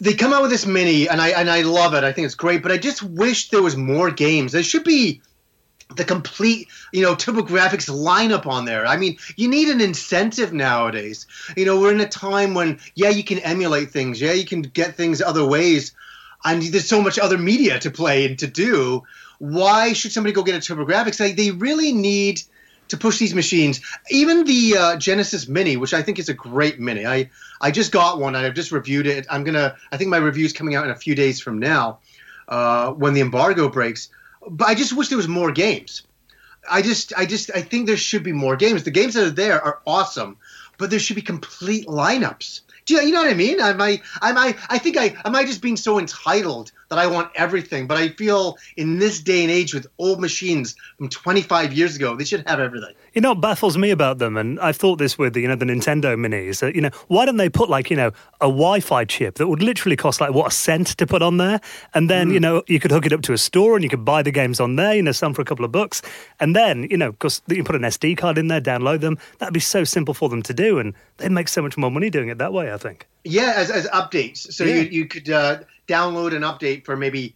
they come out with this mini, and I and I love it. I think it's great, but I just wish there was more games. There should be the complete, you know, TurboGrafx lineup on there. I mean, you need an incentive nowadays. You know, we're in a time when, yeah, you can emulate things, yeah, you can get things other ways, and there's so much other media to play and to do. Why should somebody go get a TurboGrafx? Like, they really need to push these machines. Even the uh, Genesis Mini, which I think is a great mini. I I just got one I've just reviewed it. I'm gonna. I think my review's coming out in a few days from now, uh, when the embargo breaks. But I just wish there was more games. I just, I just, I think there should be more games. The games that are there are awesome, but there should be complete lineups. Do you, you know what I mean? Am I, am I, I think I, am I just being so entitled that I want everything? But I feel in this day and age with old machines from 25 years ago, they should have everything. You know what baffles me about them, and I've thought this with you know the Nintendo Minis. That you know why don't they put like you know a Wi-Fi chip that would literally cost like what a cent to put on there, and then mm. you know you could hook it up to a store and you could buy the games on there. You know some for a couple of bucks, and then you know because you can put an SD card in there, download them. That'd be so simple for them to do, and they'd make so much more money doing it that way. I think. Yeah, as, as updates, so yeah. you you could uh, download an update for maybe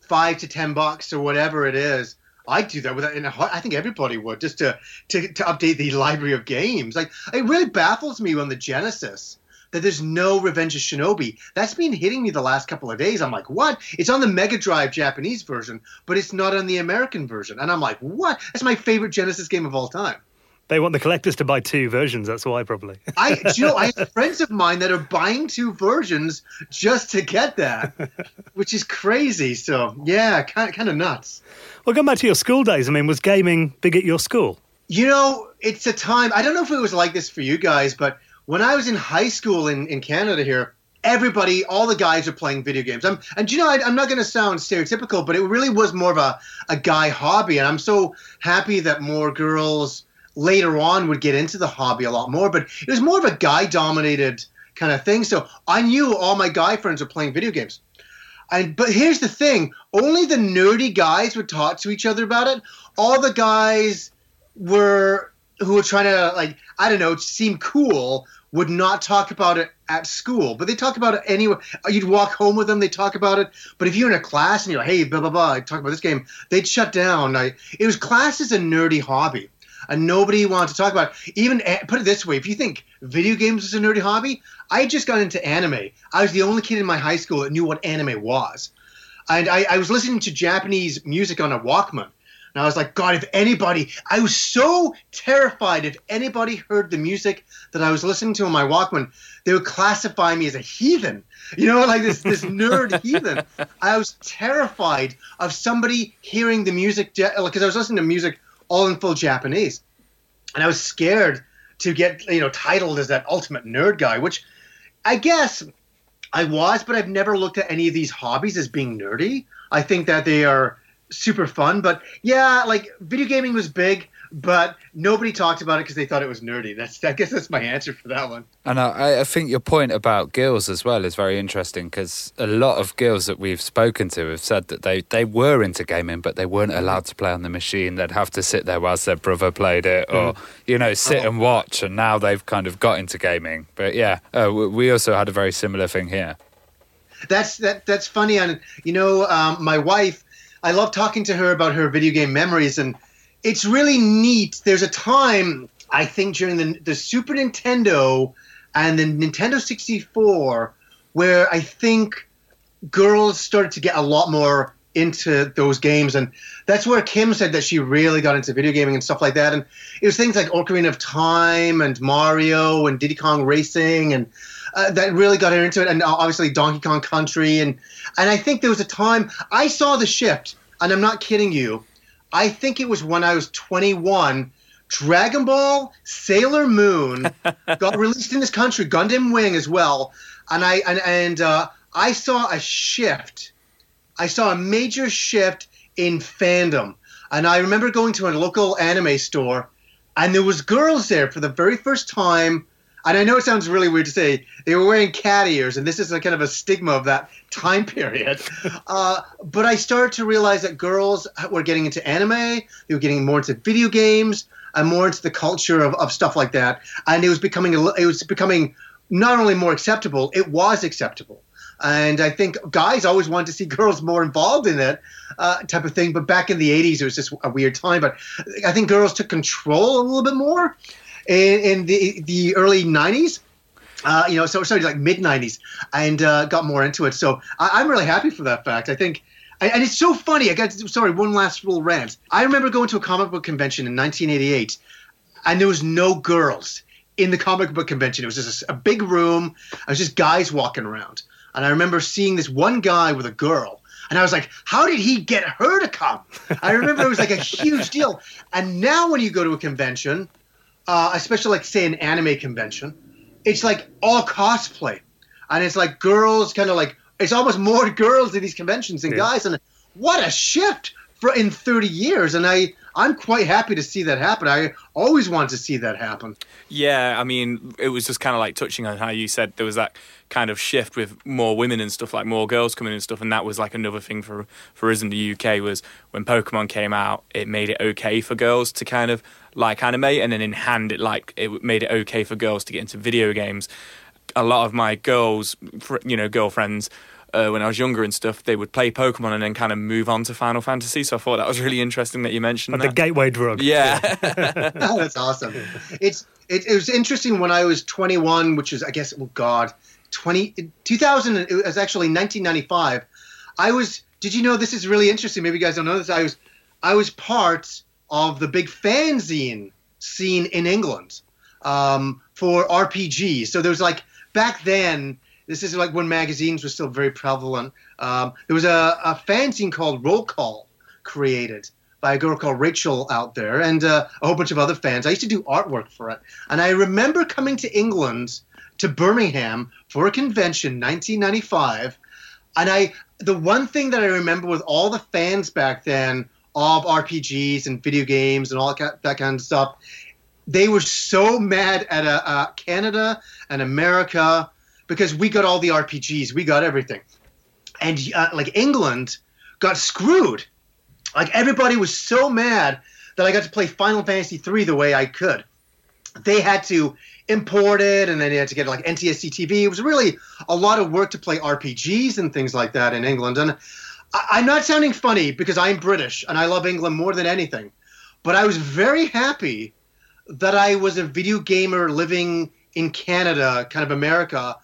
five to ten bucks or whatever it is I'd do that with in a. I think everybody would just to, to to update the library of games. Like it really baffles me on the Genesis that there's no Revenge of Shinobi. That's been hitting me the last couple of days. I'm like, what? It's on the Mega Drive Japanese version, but it's not on the American version. And I'm like, what? That's my favorite Genesis game of all time. They want the collectors to buy two versions. That's why, probably. [laughs] I, you know, I have [laughs] friends of mine that are buying two versions just to get that, [laughs] which is crazy. So, yeah, kind of, kind of nuts. Well, going back to your school days, I mean, was gaming big at your school? You know, it's a time. I don't know if it was like this for you guys, but when I was in high school in, in Canada here, everybody, all the guys are playing video games. I'm, and you know, I, am not going to sound stereotypical, but it really was more of a, a guy hobby. And I'm so happy that more girls later on would get into the hobby a lot more. But it was more of a guy dominated kind of thing. So I knew all my guy friends were playing video games. And but here's the thing: only the nerdy guys would talk to each other about it. All the guys were who were trying to like I don't know seem cool would not talk about it at school, but they talk about it anywhere. You'd walk home with them, they talk about it. But if you're in a class and you're like, hey, blah blah blah, talk about this game, they'd shut down. I, it was class is a nerdy hobby and nobody wanted to talk about it. Even eh, put it this way: if you think video games is a nerdy hobby, I just got into anime. I was the only kid in my high school that knew what anime was, and I, I was listening to Japanese music on a Walkman. And I was like, God, if anybody, I was so terrified if anybody heard the music that I was listening to on my Walkman, they would classify me as a heathen. You know, like this this nerd [laughs] heathen. I was terrified of somebody hearing the music because I was listening to music all in full Japanese. And I was scared to get, you know, titled as that ultimate nerd guy, which I guess I was, but I've never looked at any of these hobbies as being nerdy. I think that they are super fun, but yeah, like video gaming was big but nobody talked about it because they thought it was nerdy. That's I guess that's my answer for that one. And I, I think your point about girls as well is very interesting because a lot of girls that we've spoken to have said that they, they were into gaming, but they weren't allowed to play on the machine. They'd have to sit there whilst their brother played it, or mm. you know, sit oh. and watch. And now they've kind of got into gaming. But yeah, uh, we also had a very similar thing here. That's that. That's funny, and you know, um, my wife. I love talking to her about her video game memories, and it's really neat. There's a time I think during the the Super Nintendo and the Nintendo 64 where I think girls started to get a lot more into those games. And that's where Kim said that she really got into video gaming and stuff like that. And it was things like Ocarina of Time and Mario and Diddy Kong Racing and uh, that really got her into it. And obviously Donkey Kong Country. And and I think there was a time I saw the shift and I'm not kidding you I think it was when I was 21. Dragon Ball, Sailor Moon [laughs] got released in this country, Gundam Wing as well, and I and, and uh, I saw a shift. I saw a major shift in fandom, and I remember going to a local anime store, and there was girls there for the very first time and I know it sounds really weird to say they were wearing cat ears, and this is a kind of a stigma of that time period. [laughs] uh, but I started to realize that girls were getting into anime, they were getting more into video games, and more into the culture of, of stuff like that. And it was becoming it was becoming not only more acceptable, it was acceptable. and I think guys always wanted to see [laughs] girls more involved in it, uh, type of thing. But back in the '80s, it was just a weird time. But I think girls took control a little bit more in, in the the early '90s. Uh, you know, so sorry, like mid '90s, and uh, got more into it. So I, am really happy for that fact. I think, and it's so funny. I got sorry, one last little rant. I remember going to a comic book convention in 1988, and there was no girls in the comic book convention. It was just a, a big room. I was just guys walking around, and I remember seeing this one guy with a girl. And I was like, how did he get her to come? I remember it was like a huge deal. And now when you go to a convention, uh, especially like say an anime convention, it's like all cosplay, and it's like girls kind of like it's almost [laughs] more girls at these conventions than yeah. guys, and what a shift for in 30 years. And I I'm quite happy to see that happen. I always wanted to see that happen. Yeah, I mean, it was just kind of like touching on how you said there was that kind of shift with more women and stuff, like more girls coming and stuff, and that was like another thing for for us in the UK was when Pokemon came out, it made it okay for girls to kind of like anime, and then in hand, it like it made it okay for girls to get into video games. A lot of my girls, you know, girlfriends uh, when I was younger and stuff, they would play Pokemon and then kind of move on to Final Fantasy. So I thought that was really interesting that you mentioned like that. the gateway drug. Yeah, [laughs] oh, that's awesome. It's it, it, was interesting when I was 21, which is I guess oh god, 20 2000. It was actually 1995. I was. Did you know this is really interesting? Maybe you guys don't know this. I was I was part of the big fanzine scene in England um, for RPGs. So there was like back then this is like when magazines were still very prevalent. Um, there was a, a fanzine called Roll Call created by a girl called Rachel out there and uh, a whole bunch of other fans. I used to do artwork for it. And I remember coming to England to Birmingham for a convention 1995 and I the one thing that I remember with all the fans back then of RPGs and video games and all that, kind of stuff they were so mad at uh, uh, Canada and America because we got all the RPGs, we got everything, and uh, like England got screwed. Like everybody was so mad that I got to play Final Fantasy three the way I could. They had to import it, and then you had to get like NTSC TV. It was really a lot of work to play RPGs and things like that in England. And I- I'm not sounding funny because I'm British and I love England more than anything, but I was very happy that I was a video gamer living in Canada, kind of America,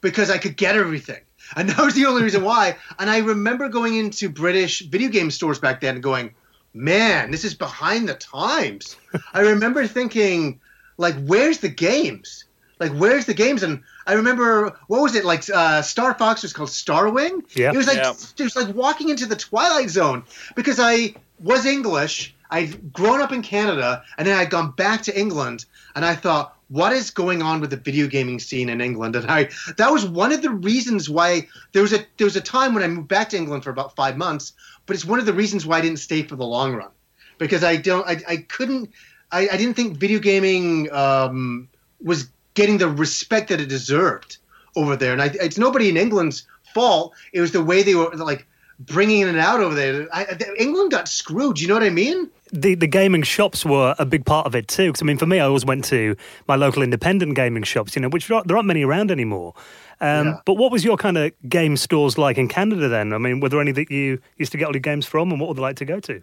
because I could get everything. [laughs] And that was the only reason why. And I remember going into British video game stores back then and going, man, this is behind the times. [laughs] I remember thinking, like, where's the games? Like, where's the games? And I remember, what was it? Like, uh, Star Fox was called Starwing? Yeah. It was like, yeah. it was like walking into the Twilight Zone because I was English. I'd grown up in Canada and then I'd gone back to England and I thought, what is going on with the video gaming scene in England? And I that was one of the reasons why there was a there was a time when I moved back to England for about five months, but it's one of the reasons why I didn't stay for the long run because I don't I, I couldn't I, I didn't think video gaming um, was getting the respect that it deserved over there, and I, it's nobody in England's fault. It was the way they were like bringing it out over there. I, England got screwed. You know what I mean? the, the gaming shops were a big part of it too. Because I mean, for me, I always went to my local independent gaming shops, you know, which there aren't many around anymore. Um, yeah. But what was your kind of game stores like in Canada then? I mean, were there any that you used to get all your games from, and what were they like to go to?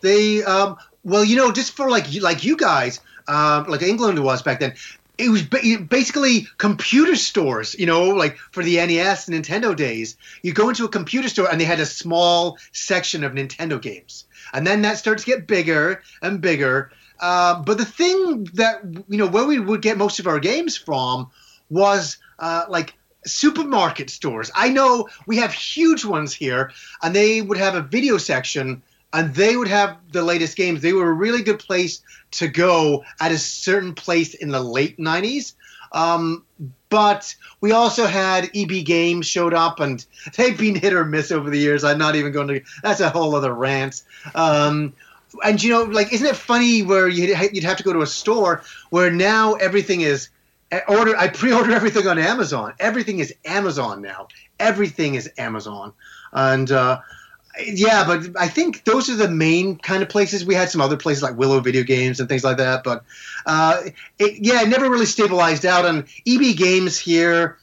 They, um, well, you know, just for like like you guys, um, like England was back then. It was basically computer stores, you know, like for the NES and Nintendo days. You go into a computer store and they had a small section of Nintendo games and then that starts to get bigger and bigger. Uh, but the thing that you know where we would get most of our games from was uh, like supermarket stores. I know we have huge ones here, and they would have a video section, and they would have the latest games. They were a really good place to go at a certain place in the late '90s. Um, but we also had EB Games showed up, and [laughs] they've been hit or miss over the years. I'm not even going to. That's a whole other rant. Um, and you know, like, isn't it funny where you'd, have to go to a store where now everything is eh, order. I pre-order everything on Amazon. Everything is Amazon now. Everything is Amazon, and uh, yeah, but I think those are the main kind of places. We had some other places like Willow Video Games and things like that, but uh, it, yeah, it never really stabilized out. And EB Games here,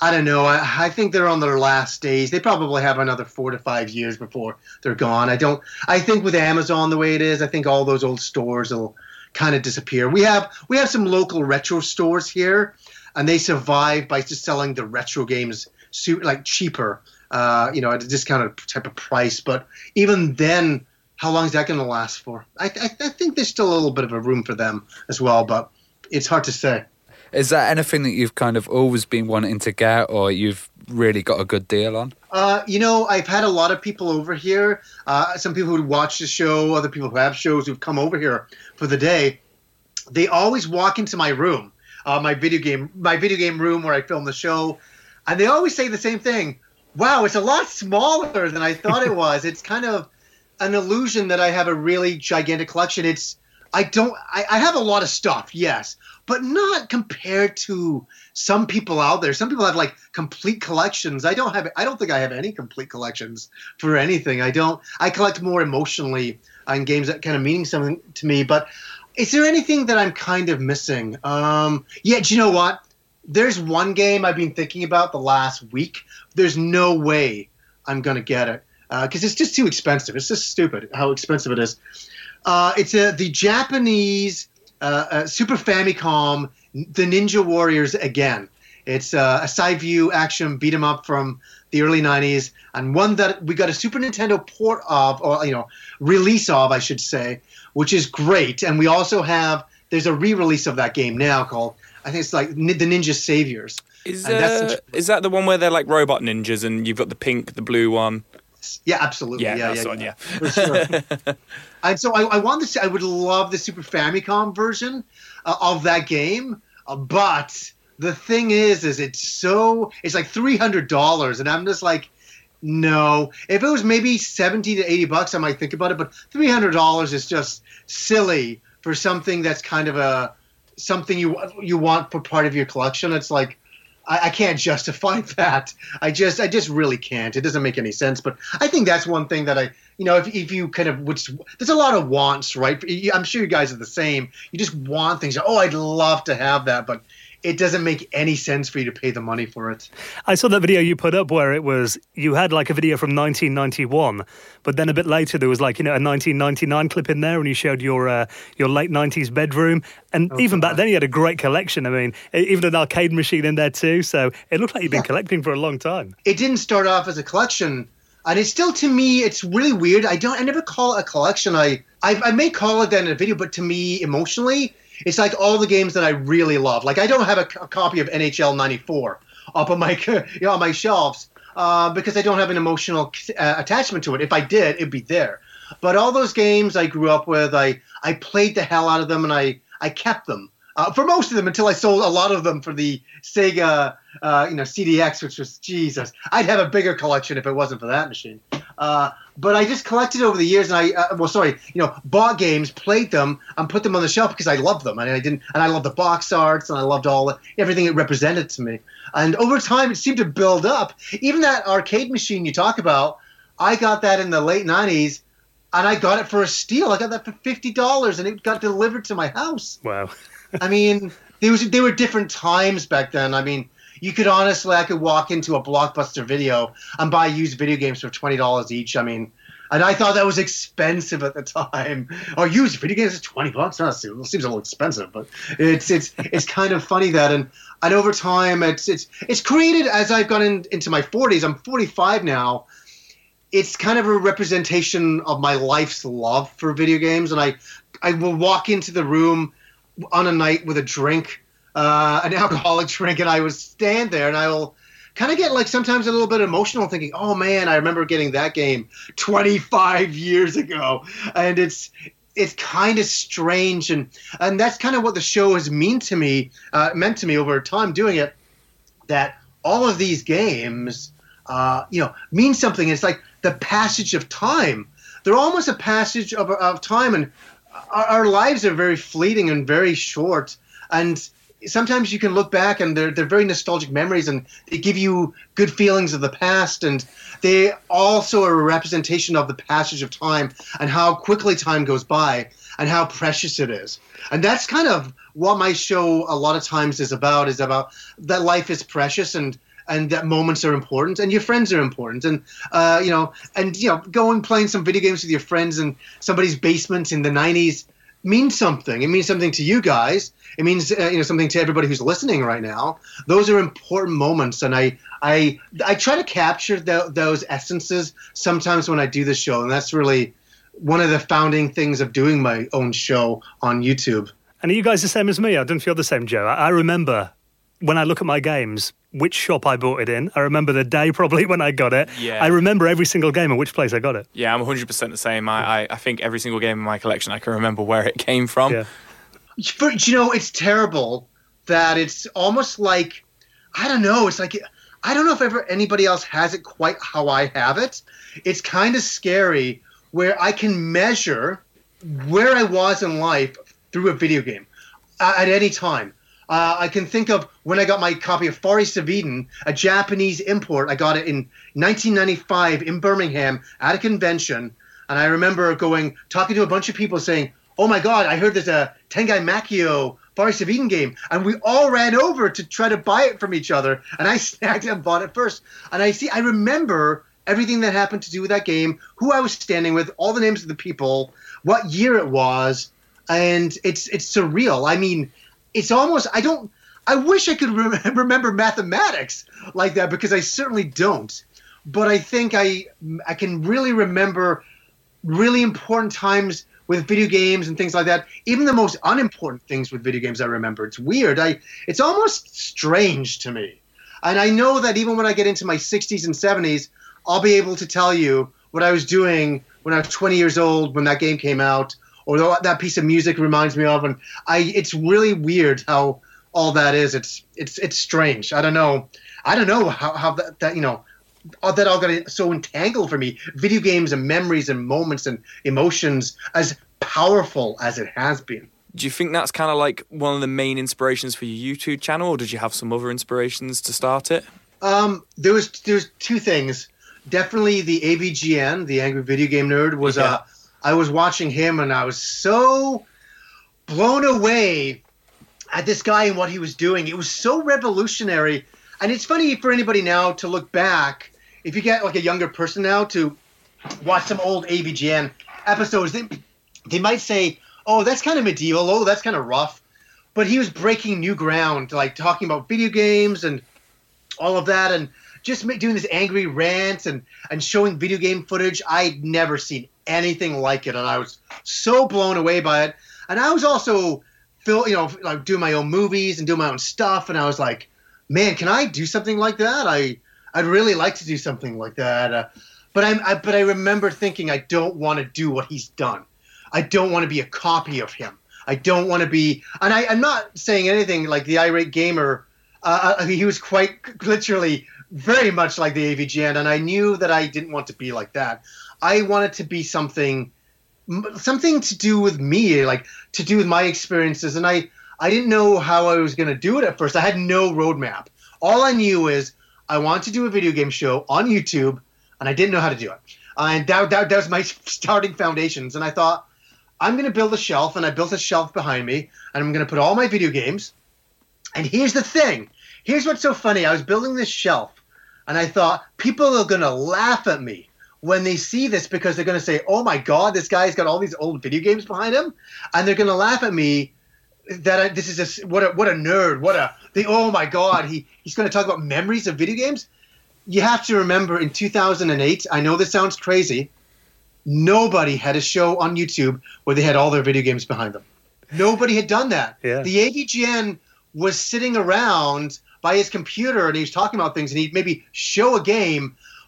I don't know. I, I think they're on their last days. They probably have another four to five years before they're gone. I don't. I think with Amazon the way it is, I think all those old stores will kind of disappear. We have we have some local retro stores here, and they survive by just selling the retro games like cheaper, uh, you know, at a discounted type of price. But even then, how long is that going to last for? I, I, I think there's still a little bit of a room for them as well, but it's hard to say. Is that anything that you've kind of always been wanting to get, or you've really got a good deal on? Uh, you know, I've had a lot of people over here. Uh, some people who watch the show, other people who have shows who've come over here for the day. They always walk into my room, uh, my video game, my video game room where I film the show, and they always say the same thing. Wow, it's a lot smaller than I thought it [laughs] was. It's kind of an illusion that I have a really gigantic collection. It's I don't I, I have a lot of stuff, yes, but not compared to some people out there. Some people have like complete collections. I don't have. I don't think I have any complete collections for anything. I don't. I collect more emotionally on games that kind of meaning something to me. But is there anything that I'm kind of missing? Um, yeah. Do you know what? There's one game I've been thinking about the last week. There's no way I'm gonna get it because uh, it's just too expensive. It's just stupid how expensive it is. Uh, it's a, the Japanese uh, uh, Super Famicom, The Ninja Warriors again. It's uh, a side view action beat 'em up from the early 90s, and one that we got a Super Nintendo port of, or you know, release of, I should say, which is great. And we also have there's a re-release of that game now called I think it's like the Ninja Saviors. Is, uh, is that the one where they're like robot ninjas and you've got the pink, the blue one? Yeah, absolutely. Yeah, yeah, yeah, yeah, one, yeah. For sure. [laughs] and so I, I want to. say I would love the Super Famicom version uh, of that game, uh, but the thing is, is it's so it's like three hundred dollars, and I'm just like, no. If it was maybe seventy to eighty bucks, I might think about it, but three hundred dollars is just silly for something that's kind of a something you you want for part of your collection. It's like I, I, can't justify [laughs] that. I just I just really can't. It doesn't make any sense. But I think that's one thing that I you know if if you kind of which there's a lot of wants, right? I'm sure you guys are the same. You just want things. Oh, I'd love to have that, but it doesn't make any sense for you to pay the money for it. I saw that video you put up where it was you had like a video from 1991, but then a bit later there was like you know a 1999 clip in there, and you showed your uh, your late 90s bedroom, and oh, even God. back then you had a great collection. I mean, even an arcade machine in there too. So it looked like you've been yeah. collecting for a long time. It didn't start off as a collection. And it's still to me, it's really weird. I don't, I never call it a collection. I, I, I may call it that in a video, but to me, emotionally, it's like all the games that I really love. Like I don't have a, a copy of NHL '94 up on my [laughs] you know, on my shelves uh, because I don't have an emotional uh, attachment to it. If I did, it'd be there. But all those games I grew up with, I I played the hell out of them, and I I kept them uh, for most of them until I sold a lot of them for the Sega, uh, you know, CDX, which was Jesus. I'd have a bigger collection if it wasn't for that machine. Uh, but I just collected over the years, and I uh, well, sorry, you know, bought games, played them, and put them on the shelf because I loved them, and I didn't, and I loved the box arts, and I loved all everything it represented to me. And over time, it seemed to build up. Even that arcade machine you talk about, I got that in the late '90s and I got it for a steal. I got that for fifty dollars, and it got delivered to my house. Wow! I mean, there was there were different times back then. I mean, you could honestly, I could walk into a blockbuster video and buy used video games for twenty dollars each. I mean, and I thought that was expensive at the time. [laughs] Or used video games is twenty bucks. That seems a little expensive, but it's it's it's kind of funny that and and over time it's it's it's created as I've gone in, into my forties. I'm forty five now. It's kind of a representation of my life's love for video games, and I I will walk into the room on a night with a drink, uh, an [laughs] alcoholic drink, and I would stand there and I will kind of get like sometimes a little bit emotional thinking, oh man, I remember getting that game 25 years ago. And it's, it's kind of strange and and that's kind of what the show has mean to me uh, meant to me over time doing it that all of these games uh, you know mean something it's like the passage of time they're almost a passage of, of time and our, our lives are very fleeting and very short, and sometimes you can look back and they're they're very nostalgic memories and they give you good feelings of the past and they also are a representation of the passage of time and how quickly time goes by and how precious it is. And that's kind of what my show a lot of times is about is about that life is precious and and that moments are important and your friends are important and uh, you know and you know going playing some video games with your friends in somebody's basement in the 90s means something it means something to you guys it means uh, you know something to everybody who's listening right now those are important moments and i i i try to capture the, those essences sometimes when i do the show and that's really one of the founding things of doing my own show on youtube and are you guys the same as me? I don't feel the same, Joe. I, I remember when I look at my games, which shop I bought it in. I remember the day [laughs] probably when I got it. Yeah. I remember every single game and which place I got it. Yeah, I'm 100% the same. I, I, I think every single game in my collection, I can remember where it came from. Yeah. For, you know, it's terrible that it's almost like I don't know. It's like I don't know if ever anybody else has it quite how I have it. It's kind of scary where I can measure where I was in life through a video game at any time. Uh, I can think of when I got my copy of Far East of Eden, a Japanese import. I got it in 1995 in Birmingham at a convention, and I remember going talking to a bunch of people saying, "Oh my God, I heard there's a Tengai Makyo Far East of Eden game," and we all ran over to try to buy it from each other, and I [laughs] snagged it and bought it first. And I see, I remember everything that happened to do with that game, who I was standing with, all the names of the people, what year it was, and it's it's surreal. I mean, it's almost I don't. I wish I could re- [laughs] remember mathematics like that because I certainly don't. But I think I I can really remember really important times with video games and things like that. Even the most unimportant things with video games, I remember. It's weird. I it's almost strange to me. And I know that even when I get into my 60s and 70s, I'll be able to tell you what I was doing when I was 20 years old when that game came out, or that piece of music reminds me of. And I, it's really weird how all that is. It's it's it's strange. I don't know. I don't know how, how that, that you know all that all got so entangled for me. Video games and memories and moments and emotions as powerful as it has been. Do you think that's kind of like one of the main inspirations for your YouTube channel, or did you have some other inspirations to start it? Um, there was there's two things. Definitely the AVGN, the Angry Video Game Nerd, was Yeah. uh, I was watching him and I was so blown away at this guy and what he was doing. It was so revolutionary. And it's funny for anybody now to look back, if you get like a younger person now to watch some old AVGN episodes, they, they might say, oh, that's kind of medieval. Oh, that's kind of rough. But he was breaking new ground, like talking about video games and all of that, and just doing this angry rant and, and showing video game footage. I'd never seen anything like it, and I was so blown away by it. And I was also, feel, you know, like doing my own movies and doing my own stuff, and I was like, man, can I do something like that? I I'd really like to do something like that. Uh, but I'm I, but I remember thinking I don't want to do what he's done. I don't want to be a copy of him. I don't want to be, and I, I'm not saying anything like the irate gamer. Uh, uh, he was quite literally very much like the AVGN, and I knew that I didn't want to be like that. I wanted to be something, something to do with me, like to do with my experiences, and I I didn't know how I was going to do it at first. I had no roadmap. All I knew is I wanted to do a video game show on YouTube, and I didn't know how to do it. And that, that, that was my [laughs] starting foundations. And I thought, I'm going to build a shelf, and I built a shelf behind me, and I'm going to put all my video games. And here's the thing here's what's so funny I was building this shelf, and I thought, people are going to laugh at me when they see this because they're going to say, oh my God, this guy's got all these old video games behind him. And they're going to laugh at me that I, this is just what a what a nerd what a the oh my god he he's going to talk about memories of video games you have to remember in 2008 i know this sounds crazy nobody had a show on youtube where they had all their video games behind them nobody had done that Yeah. the avgn was sitting around by his computer and he was talking about things and he'd maybe show a game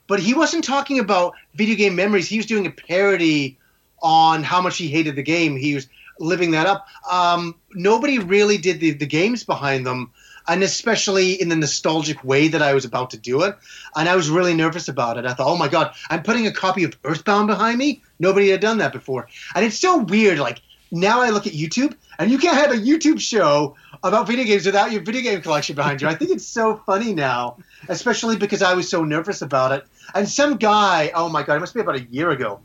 but he wasn't talking about video game memories he was doing a parody on how much he hated the game he was living that up. Um, nobody really did the, the games behind them, and especially in the nostalgic way that I was about to do it. And I was really nervous about it. I thought, oh my God, I'm putting a copy of Earthbound behind me. Nobody had done that before. And it's so weird. Like, now I look at YouTube, and you can't have a YouTube show about video games without your video game collection behind you. I think it's so funny now, especially because I was so nervous about it. And some guy, oh my God, it must be about a year ago,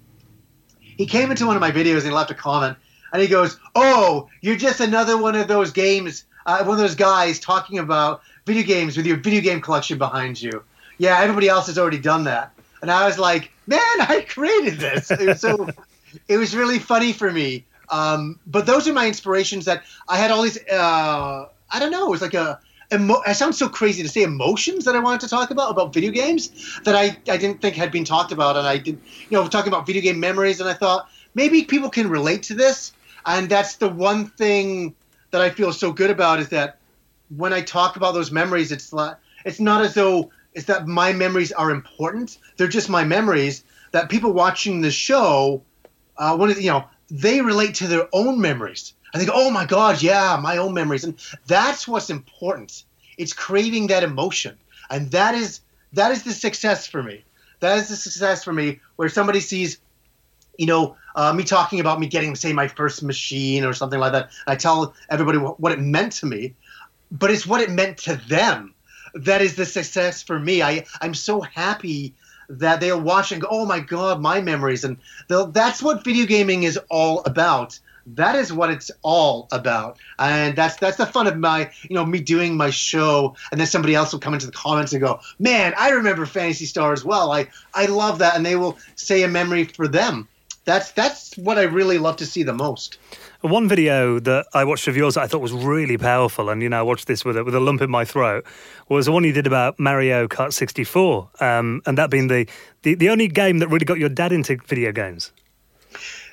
he came into one of my videos and he left a comment and he goes, "Oh, you're just another one of those games, uh, one of those guys talking about video games with your video game collection behind you. Yeah, everybody else has already done that. And I was like, man, I created this. It was so, [laughs] it was really funny for me. Um, but those are my inspirations that I had all these, uh, I don't know, it was like a, emo- I sound so crazy to say emotions that I wanted to talk about about video games that I, I didn't think had been talked about. And I did, you know, talking about video game memories. And I thought maybe people can relate to this. And that's the one thing that I feel so good about is that when I talk about those memories, it's not, it's not as though it's that my memories are important. They're just my memories that people watching the show, uh, one of the, you know, they relate to their own memories. I think, oh my God, yeah, my own memories, and that's what's important. It's creating that emotion, and that is that is the success for me. That is the success for me, where somebody sees, you know, uh, me talking about me getting, say, my first machine or something like that. I tell everybody what, what it meant to me, but it's what it meant to them that is the success for me. I I'm so happy that they'll watch and go, oh my god, my memories, and that's what video gaming is all about. That is what it's all about, and that's that's the fun of my, you know, me doing my show, and then somebody else will come into the comments and go, "Man, I remember Phantasy Star as well. I I love that," and they will say a memory for them. That's that's what I really love to see the most. One video that I watched of yours that I thought was really powerful, and you know, I watched this with a, with a lump in my throat, was the one you did about Mario Kart 64, um, and that being the, the, the only game that really got your dad into video games.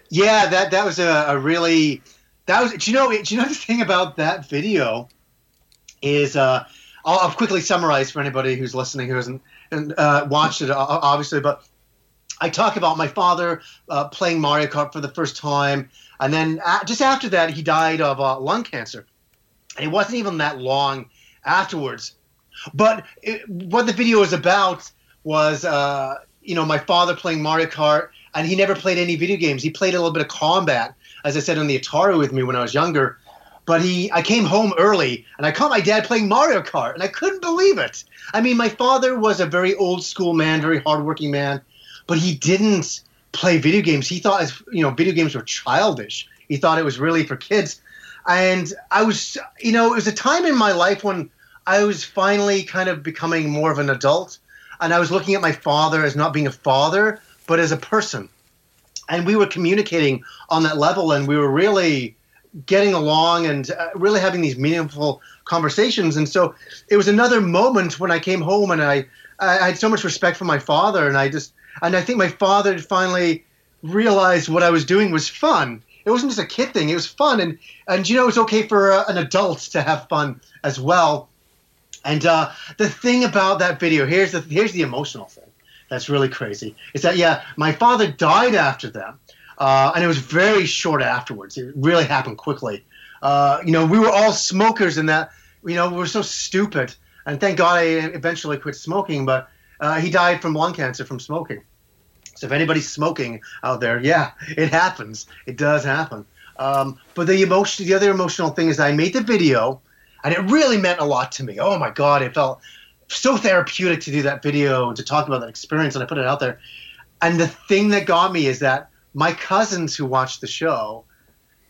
Yeah, that that was a, a really that was. Do you know? Do you know the thing about that video is? Uh, I'll, I'll quickly summarize for anybody who's listening who hasn't uh, watched it, obviously, but I talk about my father uh, playing Mario Kart for the first time and then uh, just after that, he died of uh, lung cancer. And it wasn't even that long afterwards. But it, what the video was about was, uh, you know, my father playing Mario Kart, and he never played any video games. He played a little bit of combat, as I said, on the Atari with me when I was younger. But he, I came home early, and I caught my dad playing Mario Kart, and I couldn't believe it. I mean, my father was a very old school man, very hardworking man, but he didn't play video games. He thought, you know, video games were childish. He thought it was really for kids. And I was, you know, it was a time in my life when I was finally kind of becoming more of an adult. And I was looking at my father as not being a father, but as a person. And we were communicating on that level, and we were really getting along and uh, really having these meaningful conversations. And so it was another moment when I came home and I, I had so much respect for my father, and I just and I think my father finally realized what I was doing was fun. It wasn't just a kid thing; it was fun, and and you know it's okay for uh, an adult to have fun as well. And uh, the thing about that video here's the here's the emotional thing that's really crazy is that yeah, my father died after that, uh, and it was very short afterwards. It really happened quickly. Uh, you know, we were all smokers, and that you know we were so stupid. And thank God I eventually quit smoking, but uh, he died from lung cancer from smoking. So if anybody's smoking out there, yeah, it happens. It does happen. Um, but the emotion, the other emotional thing is I made the video, and it really meant a lot to me. Oh my God, it felt so therapeutic to do that video and to talk about that experience, and I put it out there. And the thing that got me is that my cousins who watched the show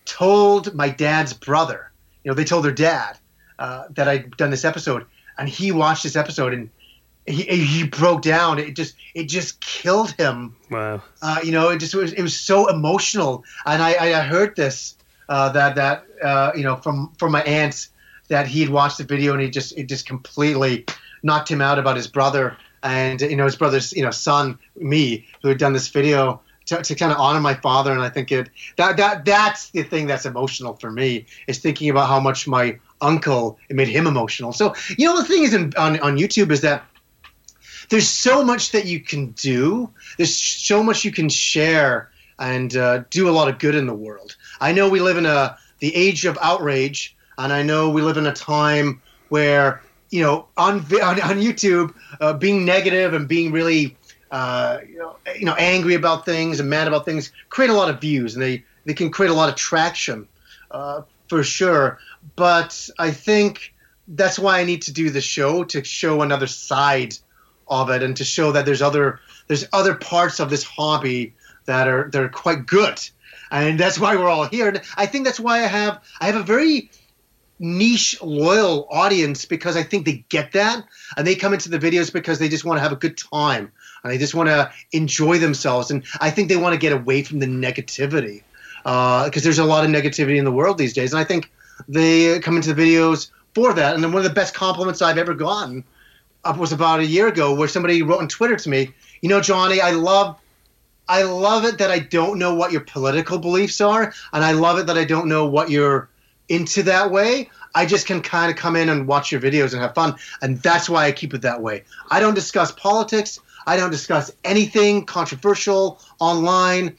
told my dad's brother, you know, they told their dad uh, that I'd done this episode, and he watched this episode and he, he broke down. It just it just killed him. Wow. Uh, you know, it just was it was so emotional. And I, I heard this uh, that that uh, you know from from my aunt that he had watched the video and he just it just completely knocked him out about his brother and you know his brother's you know son me who had done this video to, to kind of honor my father and I think it that that that's the thing that's emotional for me is thinking about how much my uncle it made him emotional. So you know the thing is in, on on YouTube is that there's so much that you can do. There's so much you can share and uh, do a lot of good in the world. I know we live in a the age of outrage, and I know we live in a time where you know on on, on YouTube, uh, being negative and being really uh, you know you know angry about things and mad about things create a lot of views, and they they can create a lot of traction uh, for sure. But I think that's why I need to do the show to show another side of it and to show that there's other there's other parts of this hobby that are that are quite good. And that's why we're all here. And i think that's why i have i have a very niche loyal audience because I think they get that. And they come into the videos because they just want to have a good time. And they just want to enjoy themselves. And I think they want to get away from the negativity because uh, there's a lot of negativity in the world these days. And I think they come into the videos for that. And then one of the best compliments I've ever gotten was about a year ago where somebody wrote on Twitter to me you know Johnny I love I love it that I don't know what your political beliefs are and I love it that I don't know what you're into that way, I just can kind of come in and watch your videos and have fun. And that's why I keep it that way. I don't discuss politics. I don't discuss anything controversial online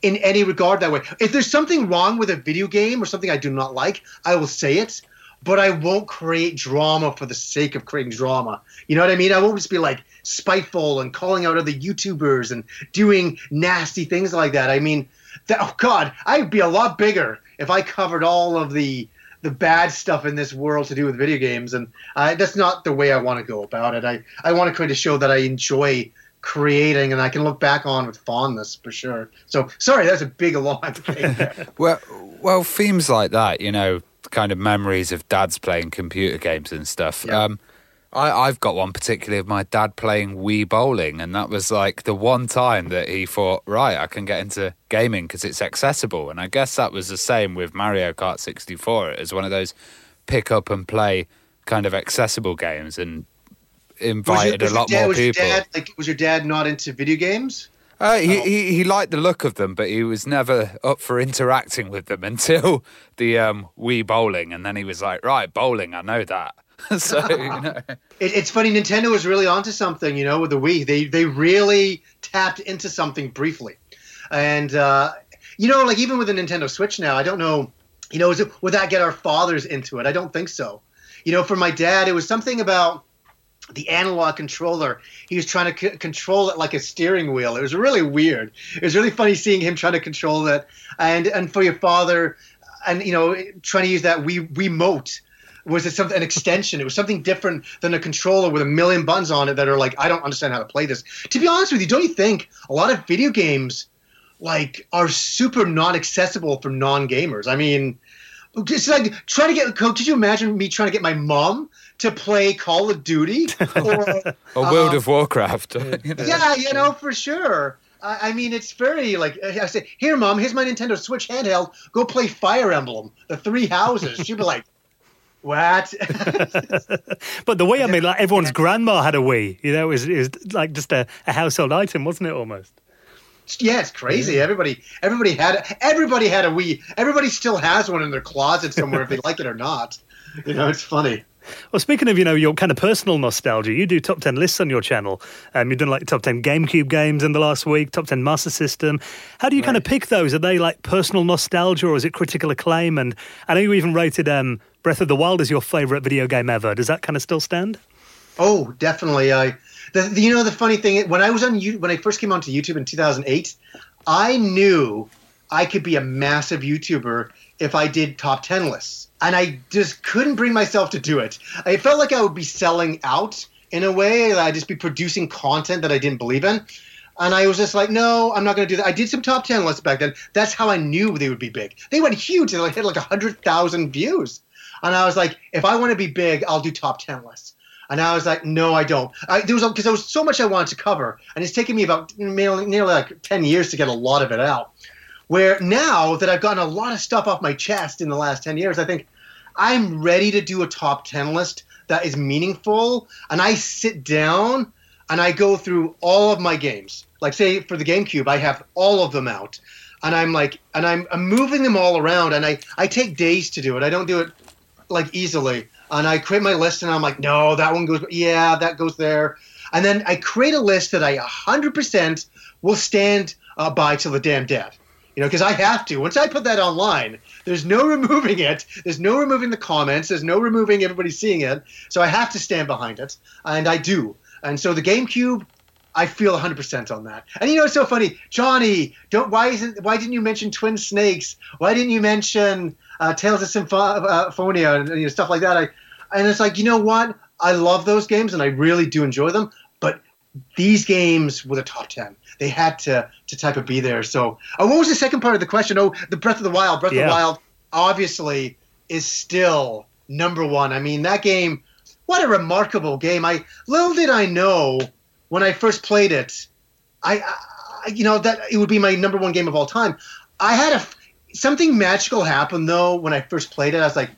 in any regard that way. If there's something wrong with a video game or something I do not like, I will say it, but I won't create drama for the sake of creating drama. You know what I mean? I won't just be like spiteful and calling out other YouTubers and doing nasty things like that. I mean, that, oh God, I'd be a lot bigger if I covered all of the the bad stuff in this world to do with video games, and that's not the way I want to go about it. I, I want to create a show that I enjoy creating and I can look back on with fondness for sure. So sorry, that's a big [laughs] long thing. [laughs] well, well, themes like that, you know, kind of memories of dads playing computer games and stuff. Yeah. Um, I, I've got one particularly of my dad playing Wii bowling, and that was like the one time that he thought, right, I can get into gaming because it's accessible. And I guess that was the same with Mario Kart 64. It was one of those pick up and play kind of accessible games and invited your, a lot dad, more was people. Your dad, like, was your dad not into video games? Uh, he, oh. he, he liked the look of them, but he was never up for interacting with them [laughs] until the um, Wii bowling, and then he was like, "Right, bowling, I know that." [laughs] so you [laughs] know. it, it's funny. Nintendo was really onto something, you know, with the Wii. They they really tapped into something briefly, and uh, you know, like even with the Nintendo Switch now, I don't know, you know, it, would that get our fathers into it? I don't think so. You know, for my dad, it was something about the analog controller. He was trying to c- control it like a steering wheel. It was really weird. It was really funny seeing him trying to control it, and and for your father, and you know, trying to use that Wii Wiimote was it something an extension? It was something different than a controller with a million buttons on it that are like, I don't understand how to play this. To be honest with you, don't you think a lot of video games like are super non accessible for non gamers? I mean, it's like trying to get. Could you imagine me trying to get my mom to play Call of Duty [laughs] or, or World um, of Warcraft? you know? Yeah, you know for sure. I mean, it's very like I say. Here, mom, here's my Nintendo Switch handheld. Go play Fire Emblem, the Three Houses. She'd be like, what? [laughs] but the Wii, I mean, like everyone's grandma had a Wii. You know, it was, it was like just a, a household item, wasn't it? Almost. Yeah, it's crazy. Yeah. Everybody, everybody had, everybody had a Wii. Everybody still has one in their closet somewhere, if they like it or not. You know, it's funny. Well, speaking of you know your kind of personal nostalgia, you do top ten lists on your channel. Um, you've done like top ten GameCube games in the last week, top ten Master System. How do you right. kind of pick those? Are they like personal nostalgia, or is it critical acclaim? And I know you even rated um, Breath of the Wild as your favorite video game ever. Does that kind of still stand? Oh, definitely. I, the, the, you know, the funny thing when I was on when I first came onto YouTube in 2008, I knew I could be a massive YouTuber if I did top 10 lists, and I just couldn't bring myself to do it. I felt like I would be selling out in a way. I'd just be producing content that I didn't believe in. And I was just like, no, I'm not going to do that. I did some top 10 lists back then. That's how I knew they would be big. They went huge. They hit like 100,000 views. And I was like, if I want to be big, I'll do top 10 lists. And I was like, no, I don't. I, there was because there was so much I wanted to cover, and it's taken me about nearly, nearly like 10 years to get a lot of it out. Where now that I've gotten a lot of stuff off my chest in the last 10 years, I think I'm ready to do a top 10 list that is meaningful. And I sit down and I go through all of my games. Like, say, for the GameCube, I have all of them out. And I'm like, and I'm, I'm moving them all around, and I, I take days to do it. I don't do it like easily. And I create my list, and I'm like, no, that one goes, yeah, that goes there. And then I create a list that I 100% will stand uh, by till the damn death. You know, because I have to. Once I put that online, there's no [laughs] removing it. There's no removing the comments. There's no removing everybody seeing it. So I have to stand behind it, and I do. And so the GameCube, I feel 100% on that. And you know, it's so funny, Johnny. Don't why isn't why didn't you mention Twin Snakes? Why didn't you mention uh, Tales of Symphonia and you know, stuff like that. I, and it's like, you know what? I love those games and I really do enjoy them, these games were the top 10. They had to, to type of be there. So, oh, what was the second part of the question? Oh, the Breath of the Wild. Breath yeah. of the Wild obviously is still number one. I mean, that game, what a remarkable game. I little did I know when I first played it, I, I you know that it would be my number one game of all time. I had a something magical happen though when I first played it. I was like,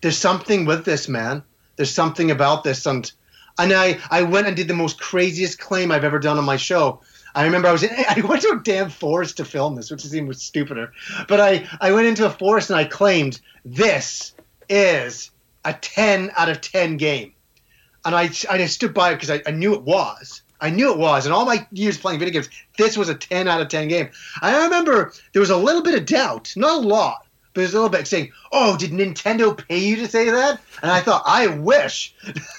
"There's something with this, man. There's something about this." And and I I went and did the most craziest claim I've ever done on my show. I remember I was in, [laughs] I went to a damn forest to film this, which is even stupider. But I I went into a forest and I claimed this is a 10 out of 10 game. And I, I stood by it because I, I knew it was. I knew it was. And all my years playing video games, this was a 10 out of 10 game. I remember there was a little bit of doubt, not a lot, but a little bit saying, oh, did Nintendo pay you to say that? And I thought, I wish.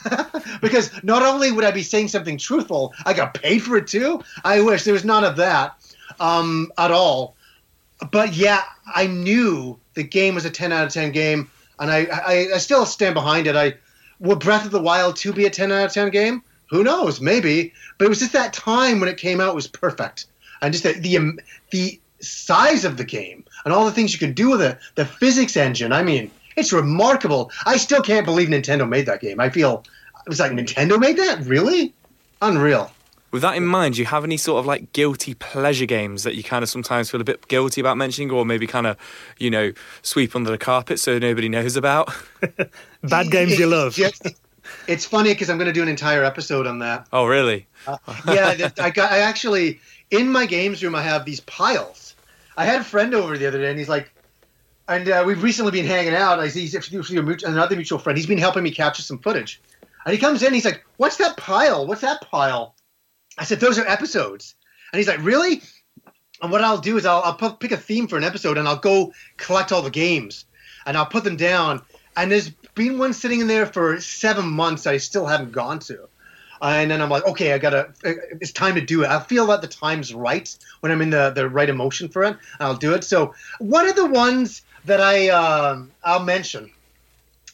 [laughs] because not only would I be saying something truthful, I got paid for it too. I wish. There was none of that um, at all. But yeah, I knew the game was a 10 out of 10 game and I, I, I still stand behind it. I will Breath of the Wild to be a 10 out of 10 game? Who knows? Maybe. But it was just that time when it came out was perfect. And just the, the, the size of the game and all the things you can do with it, the physics engine. I mean, it's remarkable. I still can't believe Nintendo made that game. I feel it was like Nintendo made that? Really? Unreal. With that in mind, do you have any sort of like guilty pleasure games that you kind of sometimes feel a bit guilty about mentioning, or maybe kind of, you know, sweep under the carpet so nobody knows about? [laughs] Bad games you love. [laughs] it's funny because I'm going to do an entire episode on that. Oh, really? Uh, yeah, I got. I actually in my games room I have these piles. I had a friend over the other day, and he's like, and uh, we've recently been hanging out. I see he's another mutual friend. He's been helping me capture some footage, and he comes in. He's like, "What's that pile? What's that pile?" I said, those are episodes. And he's like, really? And what I'll do is I'll, I'll pick a theme for an episode and I'll go collect all the games and I'll put them down. And there's been one sitting in there for seven months that I still haven't gone to. And then I'm like, okay, I gotta, it's time to do it. I feel that the time's right when I'm in the, the right emotion for it. I'll do it. So one of the ones that I, um, I'll mention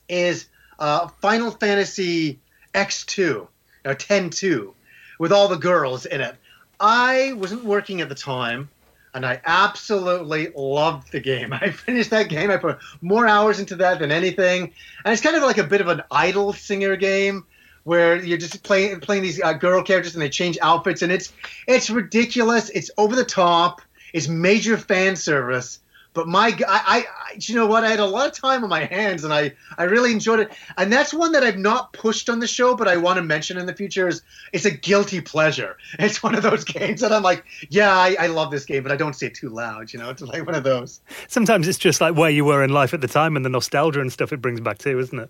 is uh, Final Fantasy X2, or 10 2 with all the girls in it. I wasn't working at the time, and I absolutely loved the game. [laughs] I finished that game. I put more hours into that than anything, and it's kind of like a bit of an idol singer game where you're just playing playing these uh, girl characters and they change outfits, and it's it's ridiculous. It's over the top. It's major fan service, but my, I, I, you know what? I had a lot of time on my hands, and I, I really enjoyed it. And that's one that I've not pushed on the show, but I want to mention in the future. Is it's a guilty pleasure. [laughs] It's one of those [laughs] games that I'm like, yeah, I, I love this game, but I don't say it too loud. You know, it's like one of those. Sometimes it's just like where you were in life at the time, and the nostalgia and stuff it brings back too, isn't it?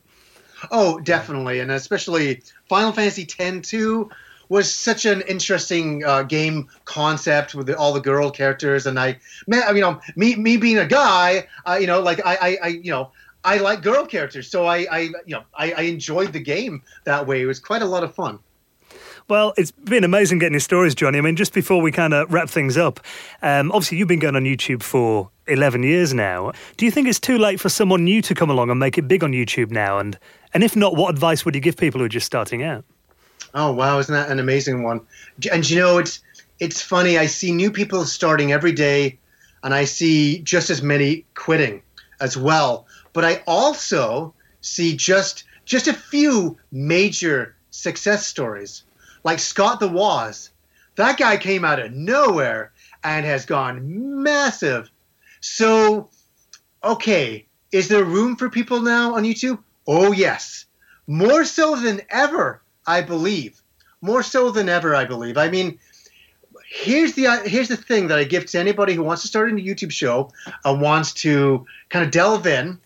Oh, definitely, and especially Final Fantasy X two was such an interesting uh, game concept with the, all the girl characters, and I, man, you know, me me being a guy, uh, you know, like I, I, I, you know, I like girl characters, so I, I, you know, I, I enjoyed the game that way. It was quite a lot of fun. Well, it's been amazing getting your stories, Johnny. I mean, just before we kind of wrap things up, um, obviously you've been going on YouTube for 11 years now. Do you think it's too late for someone new to come along and make it big on YouTube now? And, and if not, what advice would you give people who are just starting out? Oh wow, isn't that an amazing one? And you know, it's it's funny. I see new people starting every day, and I see just as many quitting as well. But I also see just just a few major success stories, like Scott the Woz. That guy came out of nowhere and has gone massive. So, okay, is there room for people now on YouTube? Oh yes, more so than ever I believe more so than ever. I believe. I mean, here's the uh, here's the thing that I give to anybody who wants to start a YouTube show and wants to kind of delve in.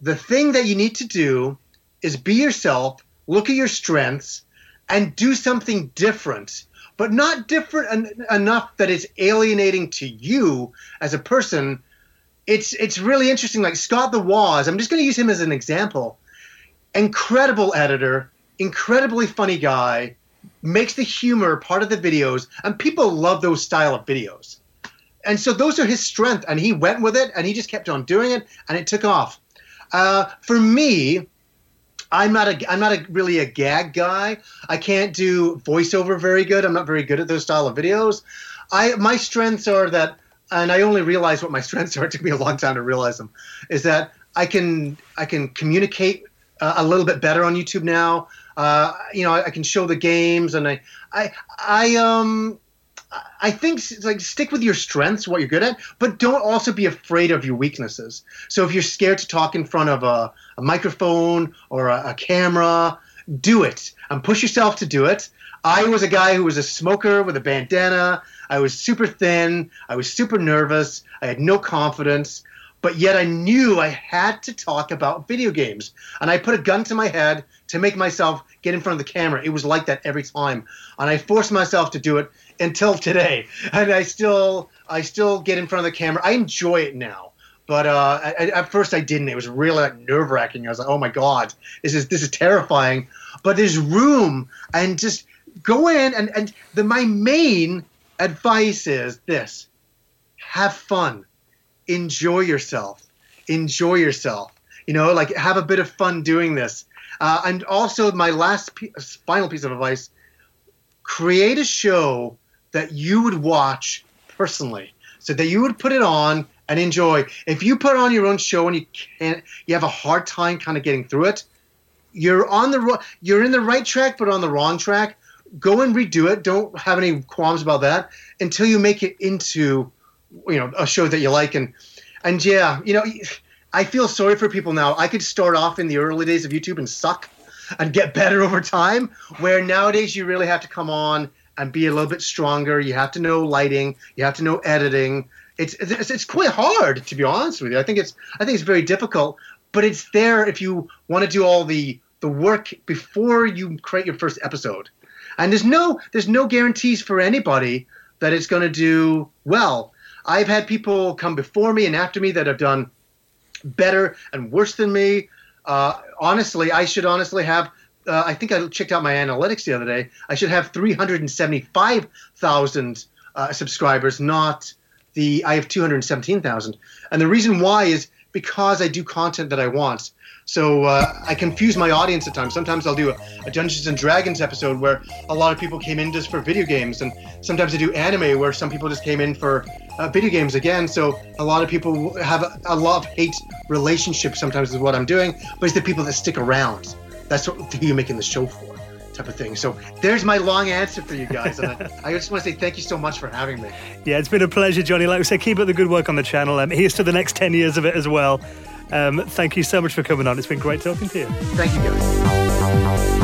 The thing that you need to do is be yourself, look at your strengths, and do something different, but not different en- enough that it's alienating to you as a person. It's it's really interesting. Like Scott the Woz, I'm just going to use him as an example. Incredible editor, incredibly funny guy, makes the humor part of the videos, and people love those style of videos. And so those are his strength, and he went with it, and he just kept on doing it, and it took off. Uh, for me, I'm not a I'm not a really a gag guy. I can't do voiceover very good. I'm not very good at those style of videos. I my strengths are that, and I only realized what my [laughs] strengths are. It took me a long time to realize them. Is that I can I can communicate uh, a little bit better on YouTube now. Uh, you know, I, I, can show the games, and I I I um. I think like stick with your strengths, what you're good at, but don't also be afraid of your weaknesses. So if you're scared to talk in front of a, a microphone or a, a camera, do it and push yourself to do it. I was a guy who was a smoker with a bandana. I was super thin. I was super nervous. I had no confidence. But yet I knew I had to talk about video games. And I put a gun to my head to make myself get in front of the camera. It was like that every time. And I forced myself to do it until today. [laughs] And I still I still get in front of the camera. I enjoy it now. But uh, at first I didn't. It was really like nerve wracking. I was like, "Oh my god, this is this is terrifying." But there's room, and just go in and and the my main advice is this: have fun, enjoy yourself, enjoy yourself. You know, like have a bit of fun doing this. Uh, and also, my last piece, final piece of advice: create a show that you would watch personally, so that you would put it on and enjoy. If you put on your own show and you can't, you have a hard time kind of getting through it. You're on the you're in the right track, but on the wrong track. Go and redo it. Don't have any qualms about that until you make it into, you know, a show that you like. And and yeah, you know, I feel sorry for people now. I could start off in the early days of YouTube and suck, and get better [laughs] over time. Where nowadays you really have to come on and be a little bit stronger. You have to know lighting. You have to know editing it's, it's it's quite hard to be honest with you. I think it's I think it's very difficult, but it's there if you want to do all the the work before you create your first episode. And there's no there's no guarantees for anybody that it's going to do well. I've had people come before me and after me that have done better and worse than me. Uh, honestly, I should honestly have. Uh, I think I checked out my analytics the other day. I should have 375,000 uh, subscribers, not the I have 217,000. And the reason why is because I do content that I want. So uh, I confuse my audience at times. Sometimes I'll do a, a, Dungeons and Dragons episode where a lot of people came in just for video games, and sometimes I do anime where some people just came in for uh, video games again. So a lot of people have a, a love hate relationship sometimes with what I'm doing, but it's the people that stick around. That's what who you're making the show for type of thing. So there's my long answer for you guys. And I, I just want to say thank you so much for having me. Yeah, it's been a pleasure, Johnny. Like we said, keep up the good work on the channel. Um, here's to the next 10 years of it as well. Um, thank you so much for coming on. It's been great talking to you. Thank you, guys.